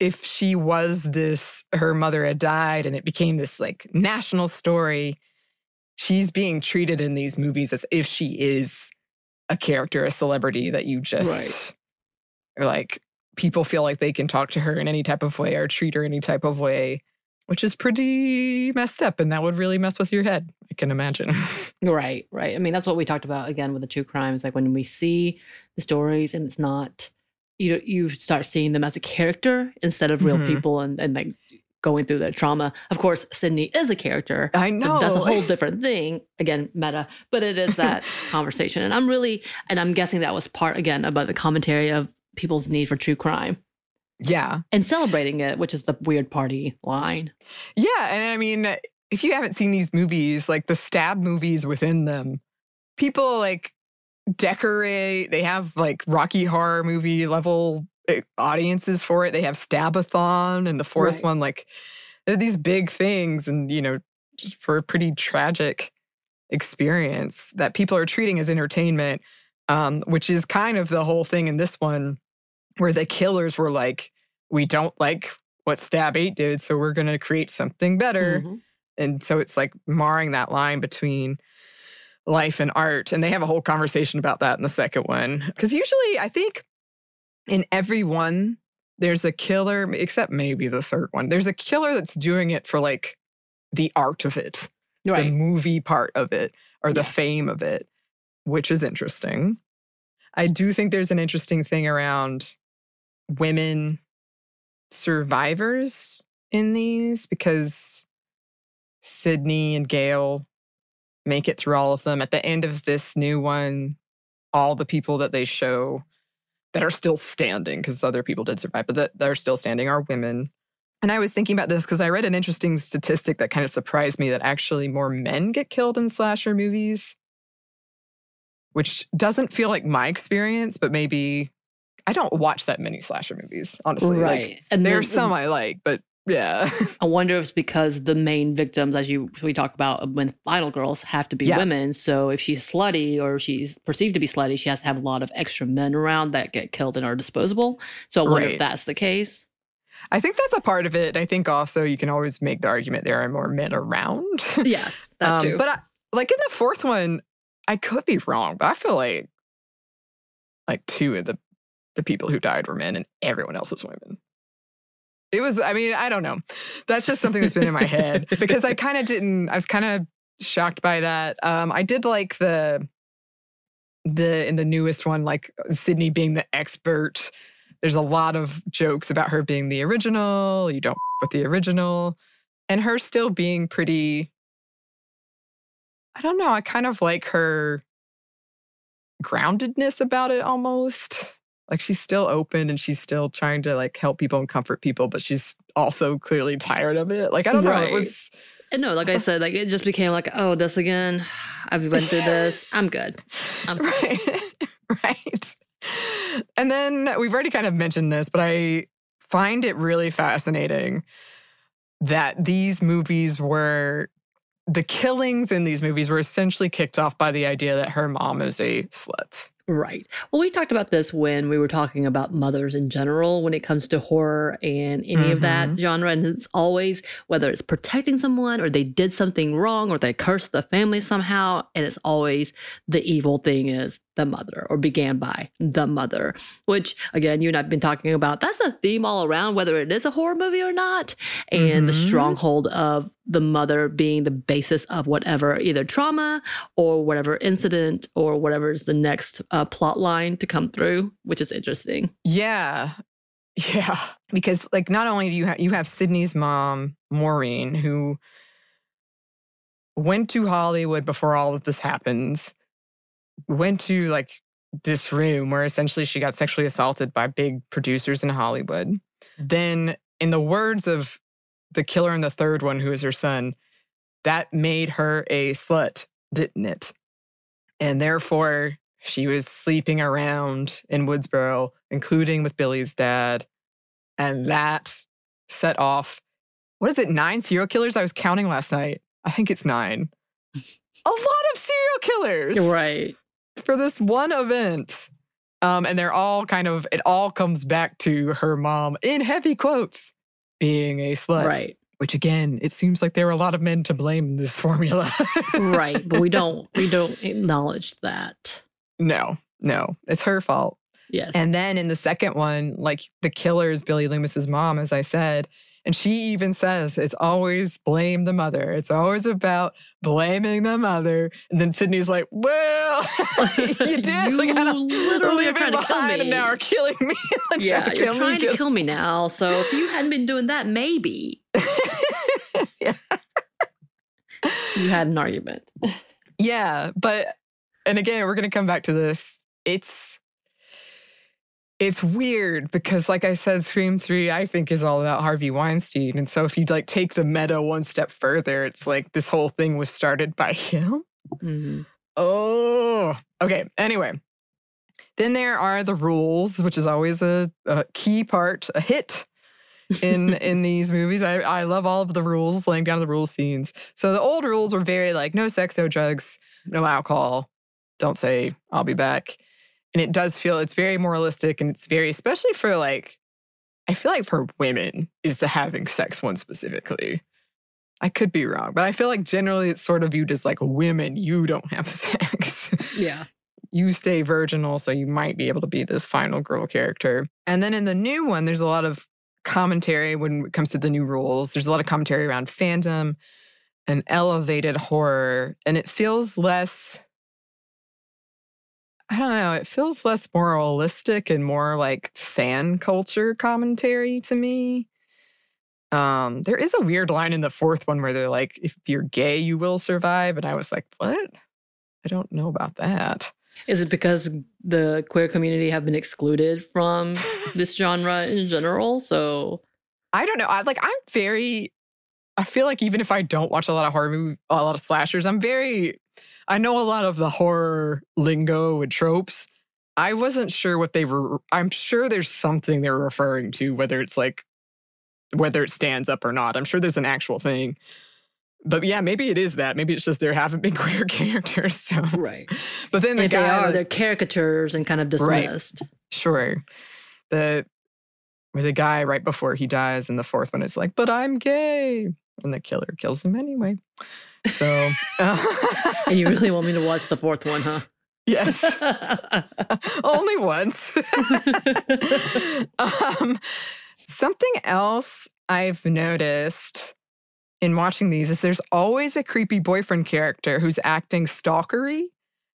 if she was this her mother had died and it became this like national story she's being treated in these movies as if she is a character a celebrity that you just Right. like people feel like they can talk to her in any type of way or treat her any type of way, which is pretty messed up. And that would really mess with your head, I can imagine. Right, right. I mean, that's what we talked about again with the two crimes. Like when we see the stories and it's not, you know, you start seeing them as a character instead of real Mhm. people and, and like going through their trauma. Of course, Sidney is a character. I So know. that's a whole different thing. Again, meta, but it is that conversation. And I'm really, and I'm guessing that was part again about the commentary of people's need for true crime yeah. and celebrating it, which is the weird party line. Yeah. And I mean, if you haven't seen these movies, like the stab movies within them, people like decorate, they have like Rocky Horror movie level audiences for it. They have Stabathon and the fourth Right. one, like they're these big things. And, you know, just for a pretty tragic experience that people are treating as entertainment, um, which is kind of the whole thing in this one, where the killers were like, we don't like what Stab 8 did, so we're going to create something better. Mhm. And so it's like marring that line between life and art. And they have a whole conversation about that in the second one. Because usually, I think in every one, there's a killer, except maybe the third one, there's a killer that's doing it for like the art of it, the movie part of it, or the Yeah. fame of it, which is interesting. I do think there's an interesting thing around women survivors in these because Sidney and Gale make it through all of them. At the end of this new one, all the people that they show that are still standing, because other people did survive, but that, that are still standing are women. And I was thinking about this because I read an interesting statistic that kind of surprised me that actually more men get killed in slasher movies, which doesn't feel like my experience, but maybe I don't watch that many slasher movies, honestly. Like, Right. and there's some I like, but yeah. I wonder if it's because the main victims, as you we talk about when Final Girls, have to be Yeah. women. So if she's slutty or she's perceived to be slutty, she has to have a lot of extra men around that get killed and are disposable. So I wonder Right. if that's the case. I think that's a part of it. I think also you can always make the argument there are more men around. Yes, that Um, too. But I, like in the fourth one, I could be wrong, but I feel like like two of the the people who died were men and everyone else was women. It was, I mean, I don't know. That's just something that's been in my head because I kind of didn't, I was kind of shocked by that. Um, I did like the the in the newest one, like Sidney being the expert. There's a lot of jokes about her being the original. You don't with the original, and her still being pretty. I don't know. I kind of like her groundedness about it almost. Like she's still open and she's still trying to like help people and comfort people, but she's also clearly tired of it. Like I don't know. Right. It was And no, like I said, like it just became like, oh, this again. I've been through this. I'm good. I'm right. right. And then we've already kind of mentioned this, but I find it really fascinating that these movies were the killings in these movies were essentially kicked off by the idea that her mom is a slut. Right. Well, we talked about this when we were talking about mothers in general when it comes to horror and any of that Mhm. genre. And it's always whether it's protecting someone or they did something wrong or they cursed the family somehow. And it's always the evil thing is the mother or began by the mother, which again, you and I have been talking about. That's a theme all around, whether it is a horror movie or not. And the Mhm. stronghold of the mother being the basis of whatever either trauma or whatever incident or whatever is the next uh, plot line to come through, which is interesting. Yeah. Yeah. Because like not only do you have you have Sidney's mom, Maureen, who went to Hollywood before all of this happens, went to like this room where essentially she got sexually assaulted by big producers in Hollywood. Then, in the words of the killer in the third one, who is her son, that made her a slut, didn't it? And therefore, she was sleeping around in Woodsboro, including with Billy's dad. And that set off, what is it, nine serial killers? I was counting last night. I think it's nine. A lot of serial killers right. for this one event. Um, and they're all kind of, it all comes back to her mom, in heavy quotes, being a slut. Right. Which again, it seems like there are a lot of men to blame in this formula. Right. But we don't we don't acknowledge that. No, no, it's her fault. Yes. And then in the second one, like the killer is Billy Loomis's mom, as I said. And she even says it's always blame the mother. It's always about blaming the mother. And then Sidney's like, well, you did. You like, I literally are trying to kill behind me. And now are killing me. Yeah, trying you're kill me, trying to kill- kill me now. So if you hadn't been doing that, maybe yeah. you had an argument. Yeah, but and again, we're gonna come back to this. It's it's weird because, like I said, Scream Three, I think, is all about Harvey Weinstein, and so if you like take the meta one step further, it's like this whole thing was started by him. Mhm. Oh, okay. Anyway, then there are the rules, which is always a, a key part, a hit in in these movies. I, I love all of the rules, laying down the rule scenes. So the old rules were very like no sex, no drugs, no alcohol. Don't say I'll be back. And it does feel it's very moralistic and it's very especially for like I feel like for women is the having sex one specifically. I could be wrong, but I feel like generally it's sort of viewed as like women, you don't have sex. Yeah. you stay virginal, so you might be able to be this final girl character. And then in the new one, there's a lot of commentary when it comes to the new rules. There's a lot of commentary around fandom and elevated horror, and it feels less. I don't know. It feels less moralistic and more like fan culture commentary to me. Um, there is a weird line in the fourth one where they're like, "If you're gay, you will survive," and I was like, "What? I don't know about that." Is it because the queer community have been excluded from this genre in general? So I don't know. I like I'm very I feel like even if I don't watch a lot of horror movie, a lot of slashers, I'm very I know a lot of the horror lingo and tropes. I wasn't sure what they were I'm sure there's something they're referring to whether it's like whether it stands up or not. I'm sure there's an actual thing. But yeah, maybe it is that. Maybe it's just there haven't been queer characters. So right. but then the if they guy are, they're caricatures and kind of Right. dismissed. Sure. The the guy right before he dies in the fourth one is like, but I'm gay. And the killer kills him anyway. So And you really want me to watch the fourth one, huh? Yes. Only once. um, something else I've noticed in watching these is there's always a creepy boyfriend character who's acting stalkery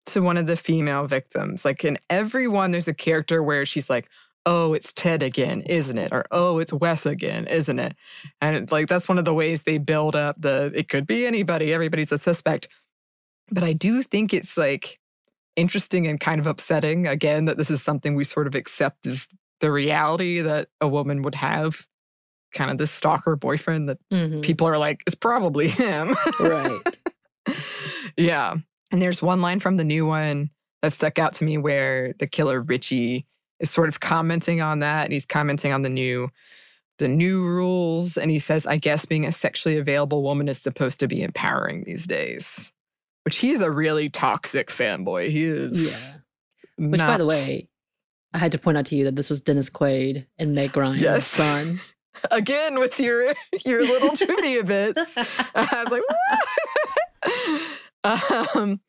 to one of the female victims. Like in every one, there's a character where she's like, oh, it's Ted again, isn't it? Or oh, it's Wes again, isn't it? And like that's one of the ways they build up the it could be anybody, everybody's a suspect. But I do think it's like interesting and kind of upsetting again that this is something we sort of accept as the reality that a woman would have kind of this stalker boyfriend that Mhm. people are like it's probably him Right. yeah and there's one line from the new one that stuck out to me where the killer richie is sort of commenting on that and he's commenting on the new the new rules and he says i guess being a sexually available woman is supposed to be empowering these days which he's a really toxic fanboy he is Yeah. Which, by the way, I had to point out to you that this was Dennis Quaid and Meg Ryan's Yes. son. again with your your little trivia bits. I was like, what? um,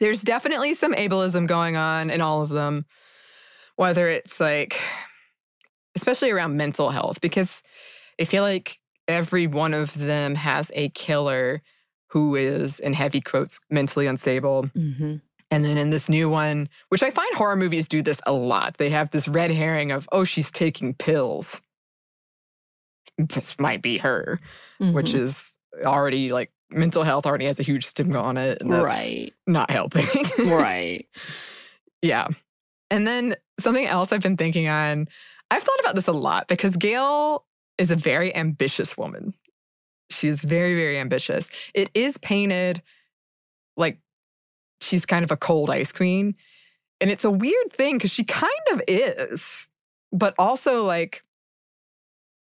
there's definitely some ableism going on in all of them, whether it's like, especially around mental health, because I feel like every one of them has a killer who is, in heavy quotes, mentally unstable. hmm And then in this new one, which I find horror movies do this a lot, they have this red herring of, oh, she's taking pills. This might be her which Mm-hmm. is already like mental health already has a huge stigma on it. And that's right, Not helping. right. yeah. And then something else I've been thinking on, I've thought about this a lot because Gale is a very ambitious woman. She is very, very ambitious. It is painted like she's kind of a cold ice queen. And it's a weird thing because she kind of is, but also like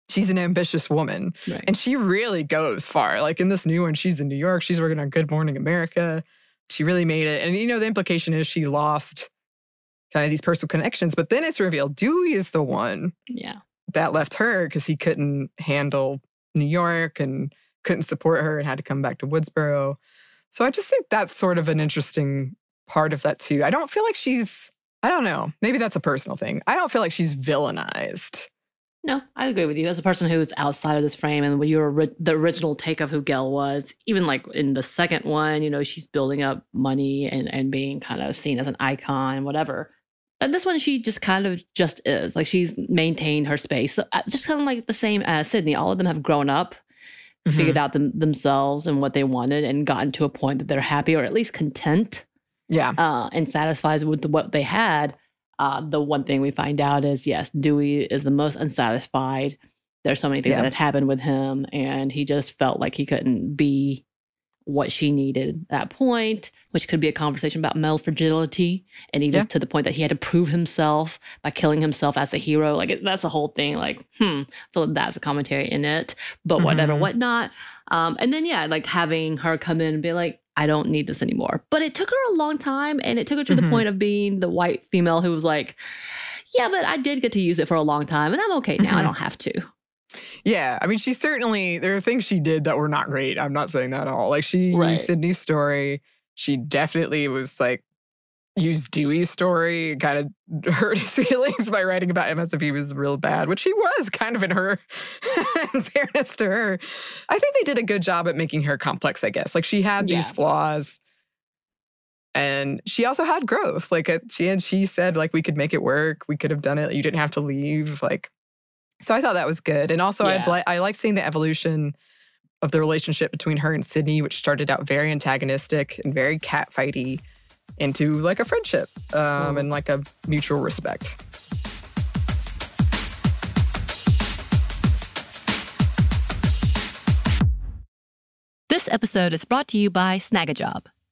she's an ambitious woman. Right. And she really goes far. Like in this new one, she's in New York. She's working on Good Morning America. She really made it. And you know, the implication is she lost kind of these personal connections. But then it's revealed Dewey is the one yeah. that left her because he couldn't handle New York and couldn't support her and had to come back to Woodsboro. So I just think that's sort of an interesting part of that too. I don't feel like she's, I don't know, maybe that's a personal thing. I don't feel like she's villainized. No, I agree with you. As a person who's outside of this frame and you're the original take of who Gale was, even like in the second one, you know, she's building up money and, and being kind of seen as an icon, whatever. And this one, she just kind of just is. Like she's maintained her space. So, uh, just kind of like the same as Sidney. All of them have grown up, figured out them, themselves and what they wanted, and gotten to a point that they're happy or at least content Yeah. uh, and satisfied with what they had. Uh, the one thing we find out is yes, Dewey is the most unsatisfied. There's so many things Yeah. that had happened with him, and he just felt like he couldn't be what she needed at that point, which could be a conversation about male fragility, and even Yeah. to the point that he had to prove himself by killing himself as a hero. Like it, that's a whole thing. Like, hmm, I feel like that's a commentary in it, but whatever, Mhm. whatnot. Um, and then yeah, like having her come in and be like, I don't need this anymore. But it took her a long time, and it took her to the Mhm. point of being the white female who was like, yeah, but I did get to use it for a long time, and I'm okay now. I Mhm. don't have to. Yeah, I mean, she certainly there are things she did that were not great. I'm not saying that at all. Like she Right. used Sidney's story. She definitely was like used Dewey's story, kind of hurt his feelings by writing about him as if he was real bad, which he was kind of in her. in fairness to her, I think they did a good job at making her complex. I guess like she had these Yeah. flaws. And she also had growth. Like uh, she and she said, like we could make it work. We could have done it. You didn't have to leave. Like so I thought that was good. And also, I'd Yeah. li- I like seeing the evolution of the relationship between her and Sidney, which started out very antagonistic and very catfighty, into like a friendship um, Cool. and like a mutual respect. This episode is brought to you by Snagajob.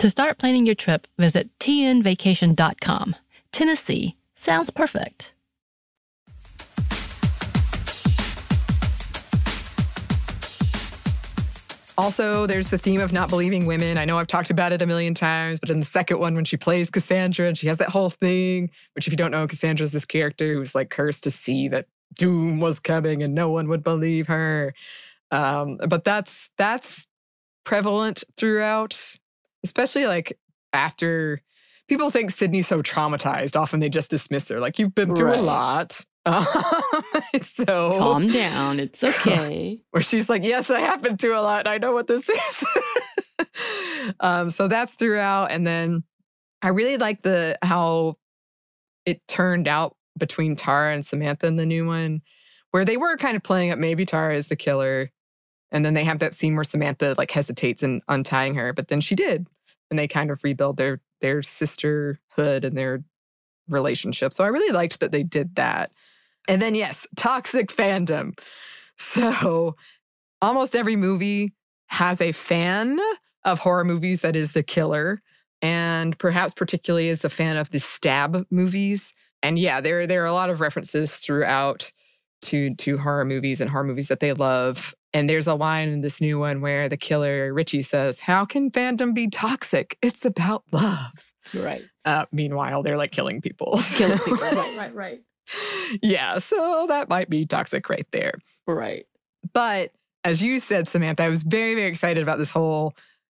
To start planning your trip, visit tnvacation.com. Tennessee sounds perfect. Also, there's the theme of not believing women. I know I've talked about it a million times, but in the second one, when she plays Cassandra and she has that whole thing, which, if you don't know, Cassandra's this character who's like cursed to see that doom was coming and no one would believe her. Um, but that's that's prevalent throughout, especially like after people think Sidney's so traumatized. Often they just dismiss her, like you've been through Right. a lot. Um, so Calm down. It's okay. where she's like, Yes, I have been through a lot. And I know what this is. um, so that's throughout. And then I really like the how it turned out between Tara and Samantha in the new one, where they were kind of playing up maybe Tara is the killer. And then they have that scene where Samantha like hesitates in untying her, but then she did. And they kind of rebuild their their sisterhood and their relationship. So I really liked that they did that. And then yes, toxic fandom. So almost every movie has a fan of horror movies that is the killer, and perhaps particularly is a fan of the stab movies. And yeah, there there are a lot of references throughout to to horror movies and horror movies that they love. And there's a line in this new one where the killer Richie says, "How can fandom be toxic? It's about love." Right. Uh, meanwhile, they're like killing people. Killing people. right, right, right. yeah, so that might be toxic right there. Right. But as you said, Samantha, I was very, very excited about this whole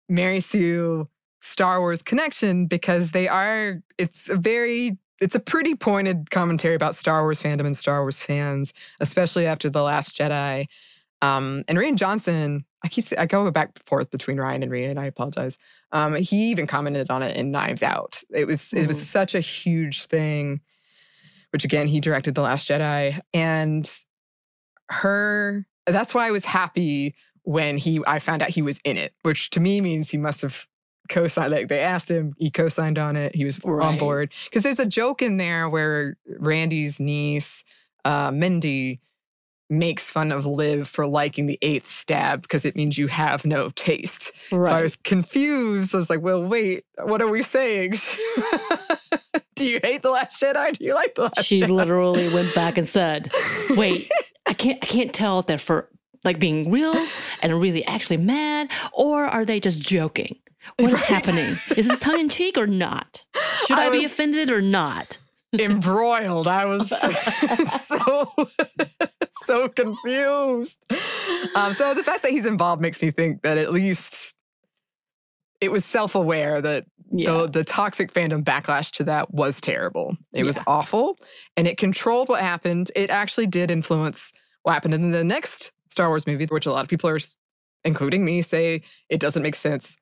Mary Sue Star Wars connection because they are, it's a very, it's a pretty pointed commentary about Star Wars fandom and Star Wars fans, especially after The Last Jedi. Um, and Rian Johnson, I keep I go back and forth between Ryan and Rian, I apologize. Um, he even commented on it in Knives Out. It was, it was Mhm. such a huge thing, which again, he directed The Last Jedi. And her that's why I was happy when he I found out he was in it, which to me means he must have co-signed like they asked him, he co-signed on it, he was on board. Because there's a joke in there where Randy's niece, uh, Mindy, makes fun of Liv for liking the eighth stab because it means you have no taste. Right. So I was confused. I was like, well, wait, what are we saying? Do you hate the last Jedi? Do you like the last she Jedi? literally went back and said, "Wait, I can't. I can't tell if they're for like being real and really actually mad, or are they just joking? What is Right. happening? Is this tongue in cheek or not? Should I, I be offended or not?" embroiled. I was so so confused. Um, so the fact that he's involved makes me think that at least it was self-aware that Yeah. the, the toxic fandom backlash to that was terrible. It was awful, and it controlled what happened. It actually did influence what happened in the next Star Wars movie, which a lot of people are, including me, say it doesn't make sense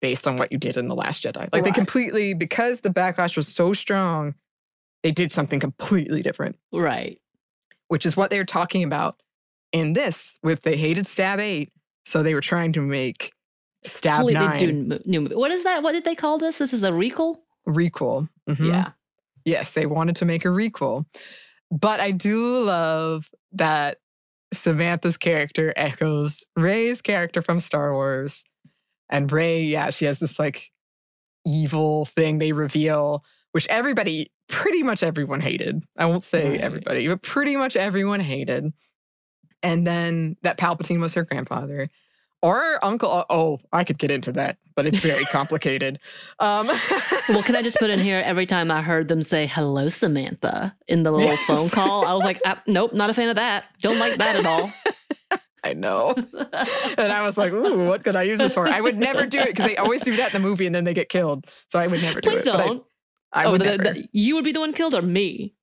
based on what you did in the Last Jedi. Like they completely because the backlash was so strong, they did something completely different, right. Which is what they're talking about in this with they hated Stab Eight, so they were trying to make Stab Completely Nine do new movie. What is that? What did they call this? This is a requel. requel. Mhm. Yeah. Yes, they wanted to make a requel. But I do love that Samantha's character echoes Rey's character from Star Wars. And Ray, yeah, she has this like evil thing they reveal, which everybody, pretty much everyone hated. I won't say Right. everybody, but pretty much everyone hated. And then that Palpatine was her grandfather. Or uncle. Oh, I could get into that, but it's very complicated. Um, Well, can I just put in here every time I heard them say "Hello, Samantha" in the little Yes. phone call, I was like, ah, "Nope, not a fan of that. Don't like that at all." I know. and I was like, ooh, what could I use this for? I would never do it because they always do that in the movie and then they get killed. So I would never do Please it. but I- don't. I, oh, would the- the- you would be the one killed or me?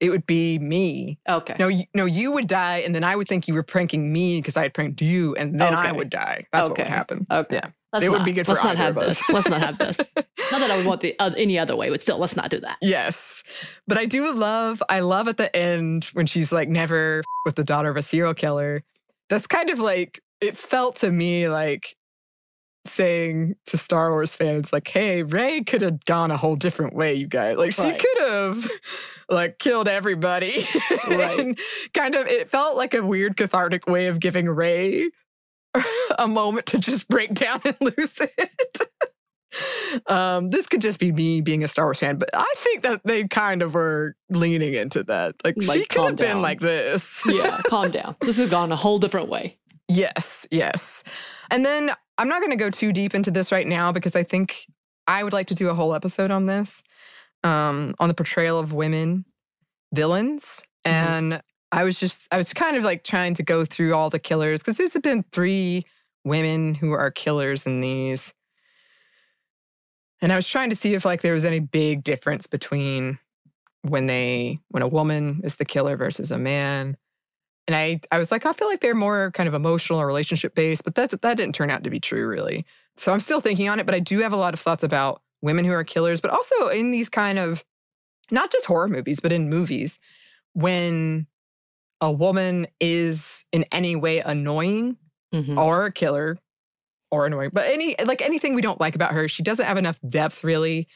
it would be me. Okay. No, you, no, you would die, and then I would think you were pranking me because I had pranked you, and then I would die. That's what would happen. Okay. Yeah. Let's It would be good for Let's not have this. Let's not have this. Not that I would want the uh, any other way, but still, let's not do that. Yes. But I do love, I love at the end when she's like, never f- with the daughter of a serial killer. That's kind of like, it felt to me like saying to Star Wars fans, like, hey, Rey could have gone a whole different way, you guys. Like, she could have, like, killed everybody. Right. and kind of, it felt like a weird cathartic way of giving Rey a moment to just break down and lose it. um, this could just be me being a Star Wars fan, but I think that they kind of were leaning into that. Like, she could have been like this. yeah, calm down. This has gone a whole different way. Yes, yes. And then I'm not going to go too deep into this right now because I think I would like to do a whole episode on this, um, on the portrayal of women villains. Mhm. And I was just, I was kind of like trying to go through all the killers because there's been three women who are killers in these. And I was trying to see if like there was any big difference between when they, when a woman is the killer versus a man and I, I was like, I feel like they're more kind of emotional or relationship based, but that that didn't turn out to be true, really. So I'm still thinking on it, but I do have a lot of thoughts about women who are killers, but also in these kind of not just horror movies, but in movies when a woman is in any way annoying Mhm. or a killer or annoying, but any like anything we don't like about her, she doesn't have enough depth really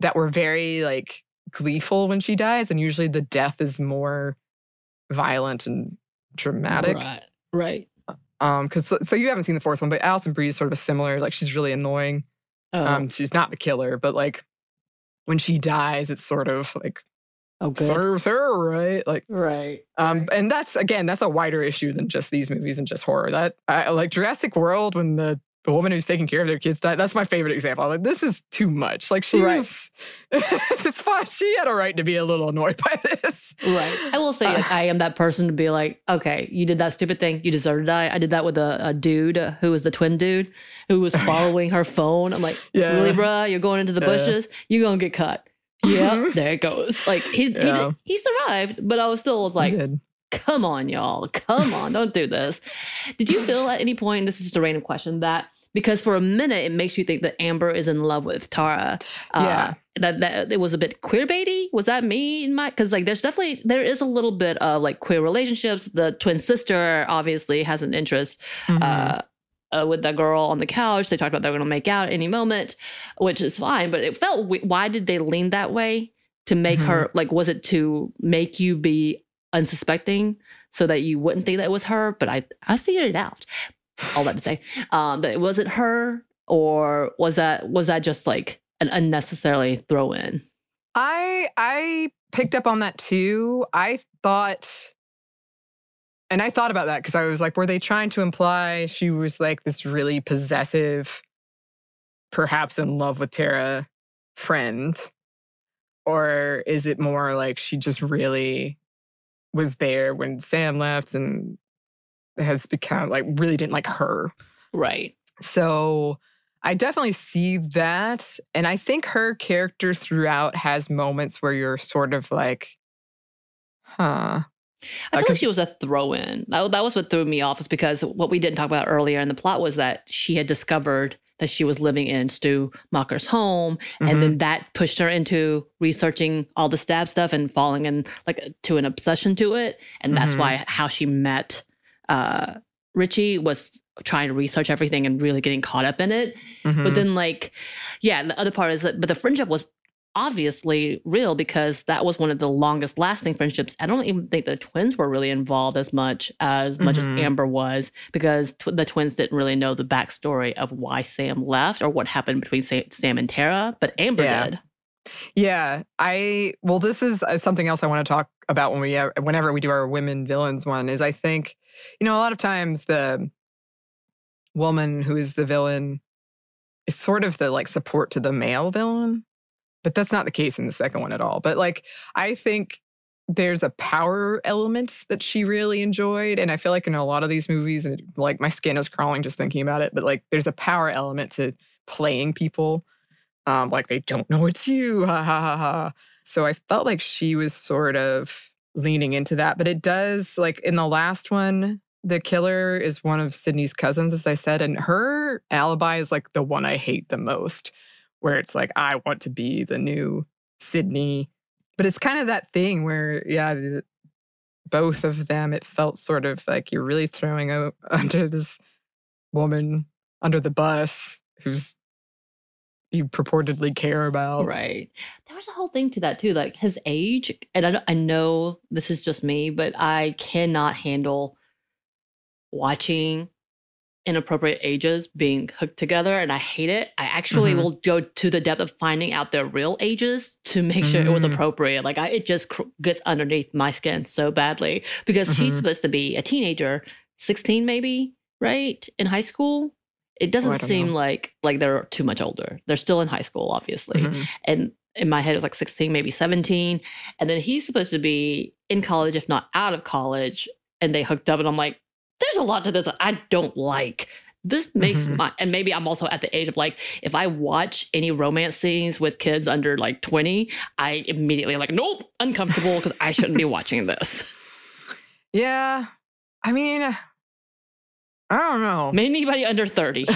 that we're very like gleeful when she dies, and usually the death is more violent and dramatic. Right. Right. Um, because so, so you haven't seen the fourth one, but Alison Brie is sort of a similar. Like she's really annoying. Oh, Um, she's not the killer, but like when she dies, it's sort of like oh good. serves her right. Like Right. um, and that's again, that's a wider issue than just these movies and just horror. That I like Jurassic World when the the woman who's taking care of their kids died. That's my favorite example. I'm like, this is too much. Like she Right. was, this fine. She had a right to be a little annoyed by this. Right. I will say Uh, I am that person to be like, okay, you did that stupid thing. You deserve to die. I did that with a, a dude uh, who was the twin dude who was following her phone. I'm like, Yeah. really, bruh? You're going into the Yeah. bushes. You're going to get cut. Yeah, there it goes. Like he, he, did- he survived, but I was still was like, come on, y'all. Come on. Don't do this. Did you feel at any point, this is just a random question, that because for a minute it makes you think that Amber is in love with Tara. Uh, Yeah. That, that it was a bit queer baity. Was that me in my because like there's definitely there is a little bit of like queer relationships. The twin sister obviously has an interest Mhm. uh, uh, with that girl on the couch. They talked about they're going to make out any moment, which is fine. But it felt we- why did they lean that way to make Mm-hmm. her like? Was it to make you be unsuspecting so that you wouldn't think that it was her? But I I figured it out. All that to say um, that it wasn't her, or was that was that just like an unnecessarily throw in? I I picked up on that too. I thought and I thought about that because I was like, were they trying to imply she was like this really possessive, perhaps in love with Tara friend? Or is it more like she just really was there when Sam left and has become like really didn't like her? Right. So I definitely see that. And I think her character throughout has moments where you're sort of like, huh. I feel like she was a throw in. That, that was what threw me off, is because what we didn't talk about earlier in the plot was that she had discovered that she was living in Stu Macher's home. And Mm-hmm. then that pushed her into researching all the stab stuff and falling in like to an obsession to it. And that's Mhm. why how she met uh, Richie was trying to research everything and really getting caught up in it. Mhm. But then, like, yeah, the other part is that, but the friendship was obviously real because that was one of the longest lasting friendships. I don't even think the twins were really involved as much as much Mhm. as Amber was because tw- the twins didn't really know the backstory of why Sam left or what happened between Sa- Sam and Tara, but Amber Yeah. did. Yeah, I well, this is uh, something else I want to talk about when we uh, whenever we do our women villains one. Is I think you know a lot of times the woman who is the villain is sort of the like support to the male villain, but that's not the case in the second one at all. But like I think there's a power element that she really enjoyed, and I feel like in a lot of these movies, and like my skin is crawling just thinking about it. But like there's a power element to playing people um, like they don't know it's you. Ha ha ha ha. So I felt like she was sort of leaning into that. But it does, like in the last one, the killer is one of Sidney's cousins, as I said, and her alibi is like the one I hate the most, where it's like, I want to be the new Sydney. But it's kind of that thing where, yeah, both of them, it felt sort of like you're really throwing out under this woman under the bus who's you purportedly care about. Right. There was a whole thing to that too, like his age. And I, I know this is just me, but I cannot handle watching inappropriate ages being hooked together, and I hate it. I actually Mhm. will go to the depth of finding out their real ages to make sure it was Mm. appropriate. Like I, it just cr- gets underneath my skin so badly because she's Mhm. supposed to be a teenager, sixteen maybe, right, in high school. It doesn't don't seem know. like like they're too much older. They're still in high school, obviously Mhm. and in my head it was like 16 maybe 17 and then he's supposed to be in college if not out of college and they hooked up and i'm like there's a lot to this i don't like this makes Mhm. my and maybe i'm also at the age of like if i watch any romance scenes with kids under like 20 i immediately like nope uncomfortable because i shouldn't be watching this Yeah. I mean, I don't know. Maybe anybody under 30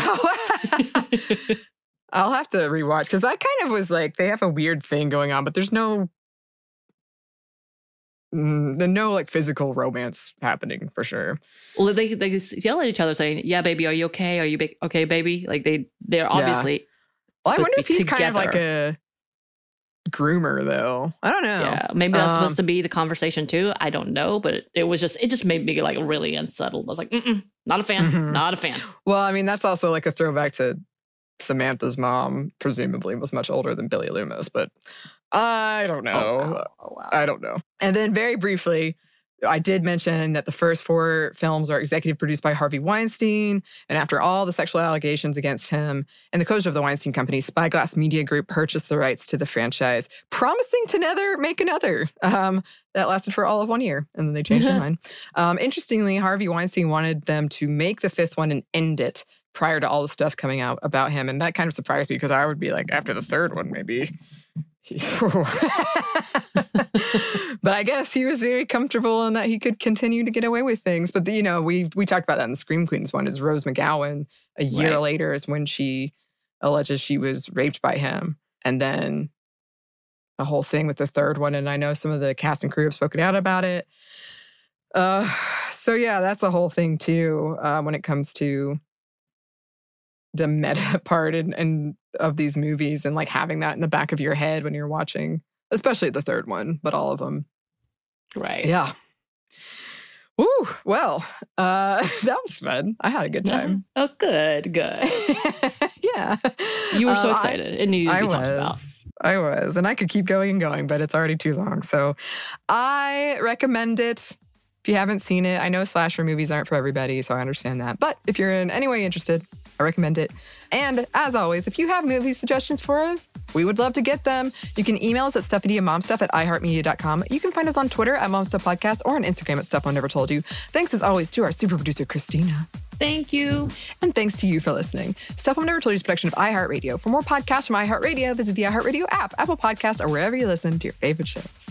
I'll have to rewatch because I kind of was like, they have a weird thing going on, but there's no, mm, the no like physical romance happening for sure. well they they yell at each other saying yeah baby are you okay? Are you ba- okay baby? Like they they're obviously Well, I wonder if he's kind of like a groomer though. I don't know. Yeah, maybe that's Um, supposed to be the conversation too. I don't know, but it, it was just it just made me like really unsettled. I was like, Mm-mm, not a fan, Mhm. not a fan. Well, I mean, that's also like a throwback to Samantha's mom, presumably was much older than Billy Loomis, but I don't know. Oh, wow. Oh, wow. I don't know. And then very briefly, I did mention that the first four films are executive produced by Harvey Weinstein. And after all the sexual allegations against him and the closure of the Weinstein Company, Spyglass Media Group purchased the rights to the franchise, promising to never make another. Um, that lasted for all of one year, and then they changed their mind. Um, interestingly, Harvey Weinstein wanted them to make the fifth one and end it prior to all the stuff coming out about him. And that kind of surprised me because I would be like, after the third one, maybe. but I guess he was very comfortable in that he could continue to get away with things. But you know, we we talked about that in the Scream Queens one. Is Rose McGowan a year Right. later is when she alleges she was raped by him, and then the whole thing with the third one. And I know some of the cast and crew have spoken out about it. Uh, so yeah, that's a whole thing too. Uh, when it comes to the meta part and, and of these movies and like having that in the back of your head when you're watching, especially the third one, but all of them. right. Yeah. Ooh, Well, uh, that was fun. I had a good time. Oh, good, good. yeah. You were so Uh, I- excited. it needed to I be was. talked about. I was. And I could keep going and going, but it's already too long. So I recommend it. If you haven't seen it, I know slasher movies aren't for everybody, so I understand that. But if you're in any way interested, I recommend it. And as always, if you have movie suggestions for us, we would love to get them. You can email us at stuffmediamomstuff at iheartmedia.com. You can find us on Twitter at momstuffpodcast or on Instagram at stuff I never told you. Thanks as always to our super producer, Christina. Thank you. And thanks to you for listening. Stuff I've Never Told You is a production of iHeartRadio. For more podcasts from iHeartRadio, visit the iHeartRadio app, Apple Podcasts, or wherever you listen to your favorite shows.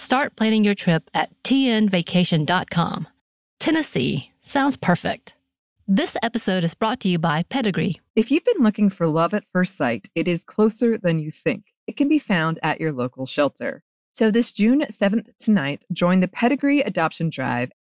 Start planning your trip at tnvacation.com. Tennessee sounds perfect. This episode is brought to you by Pedigree. If you've been looking for love at first sight, it is closer than you think. It can be found at your local shelter. So this June 7th to 9th, join the Pedigree Adoption Drive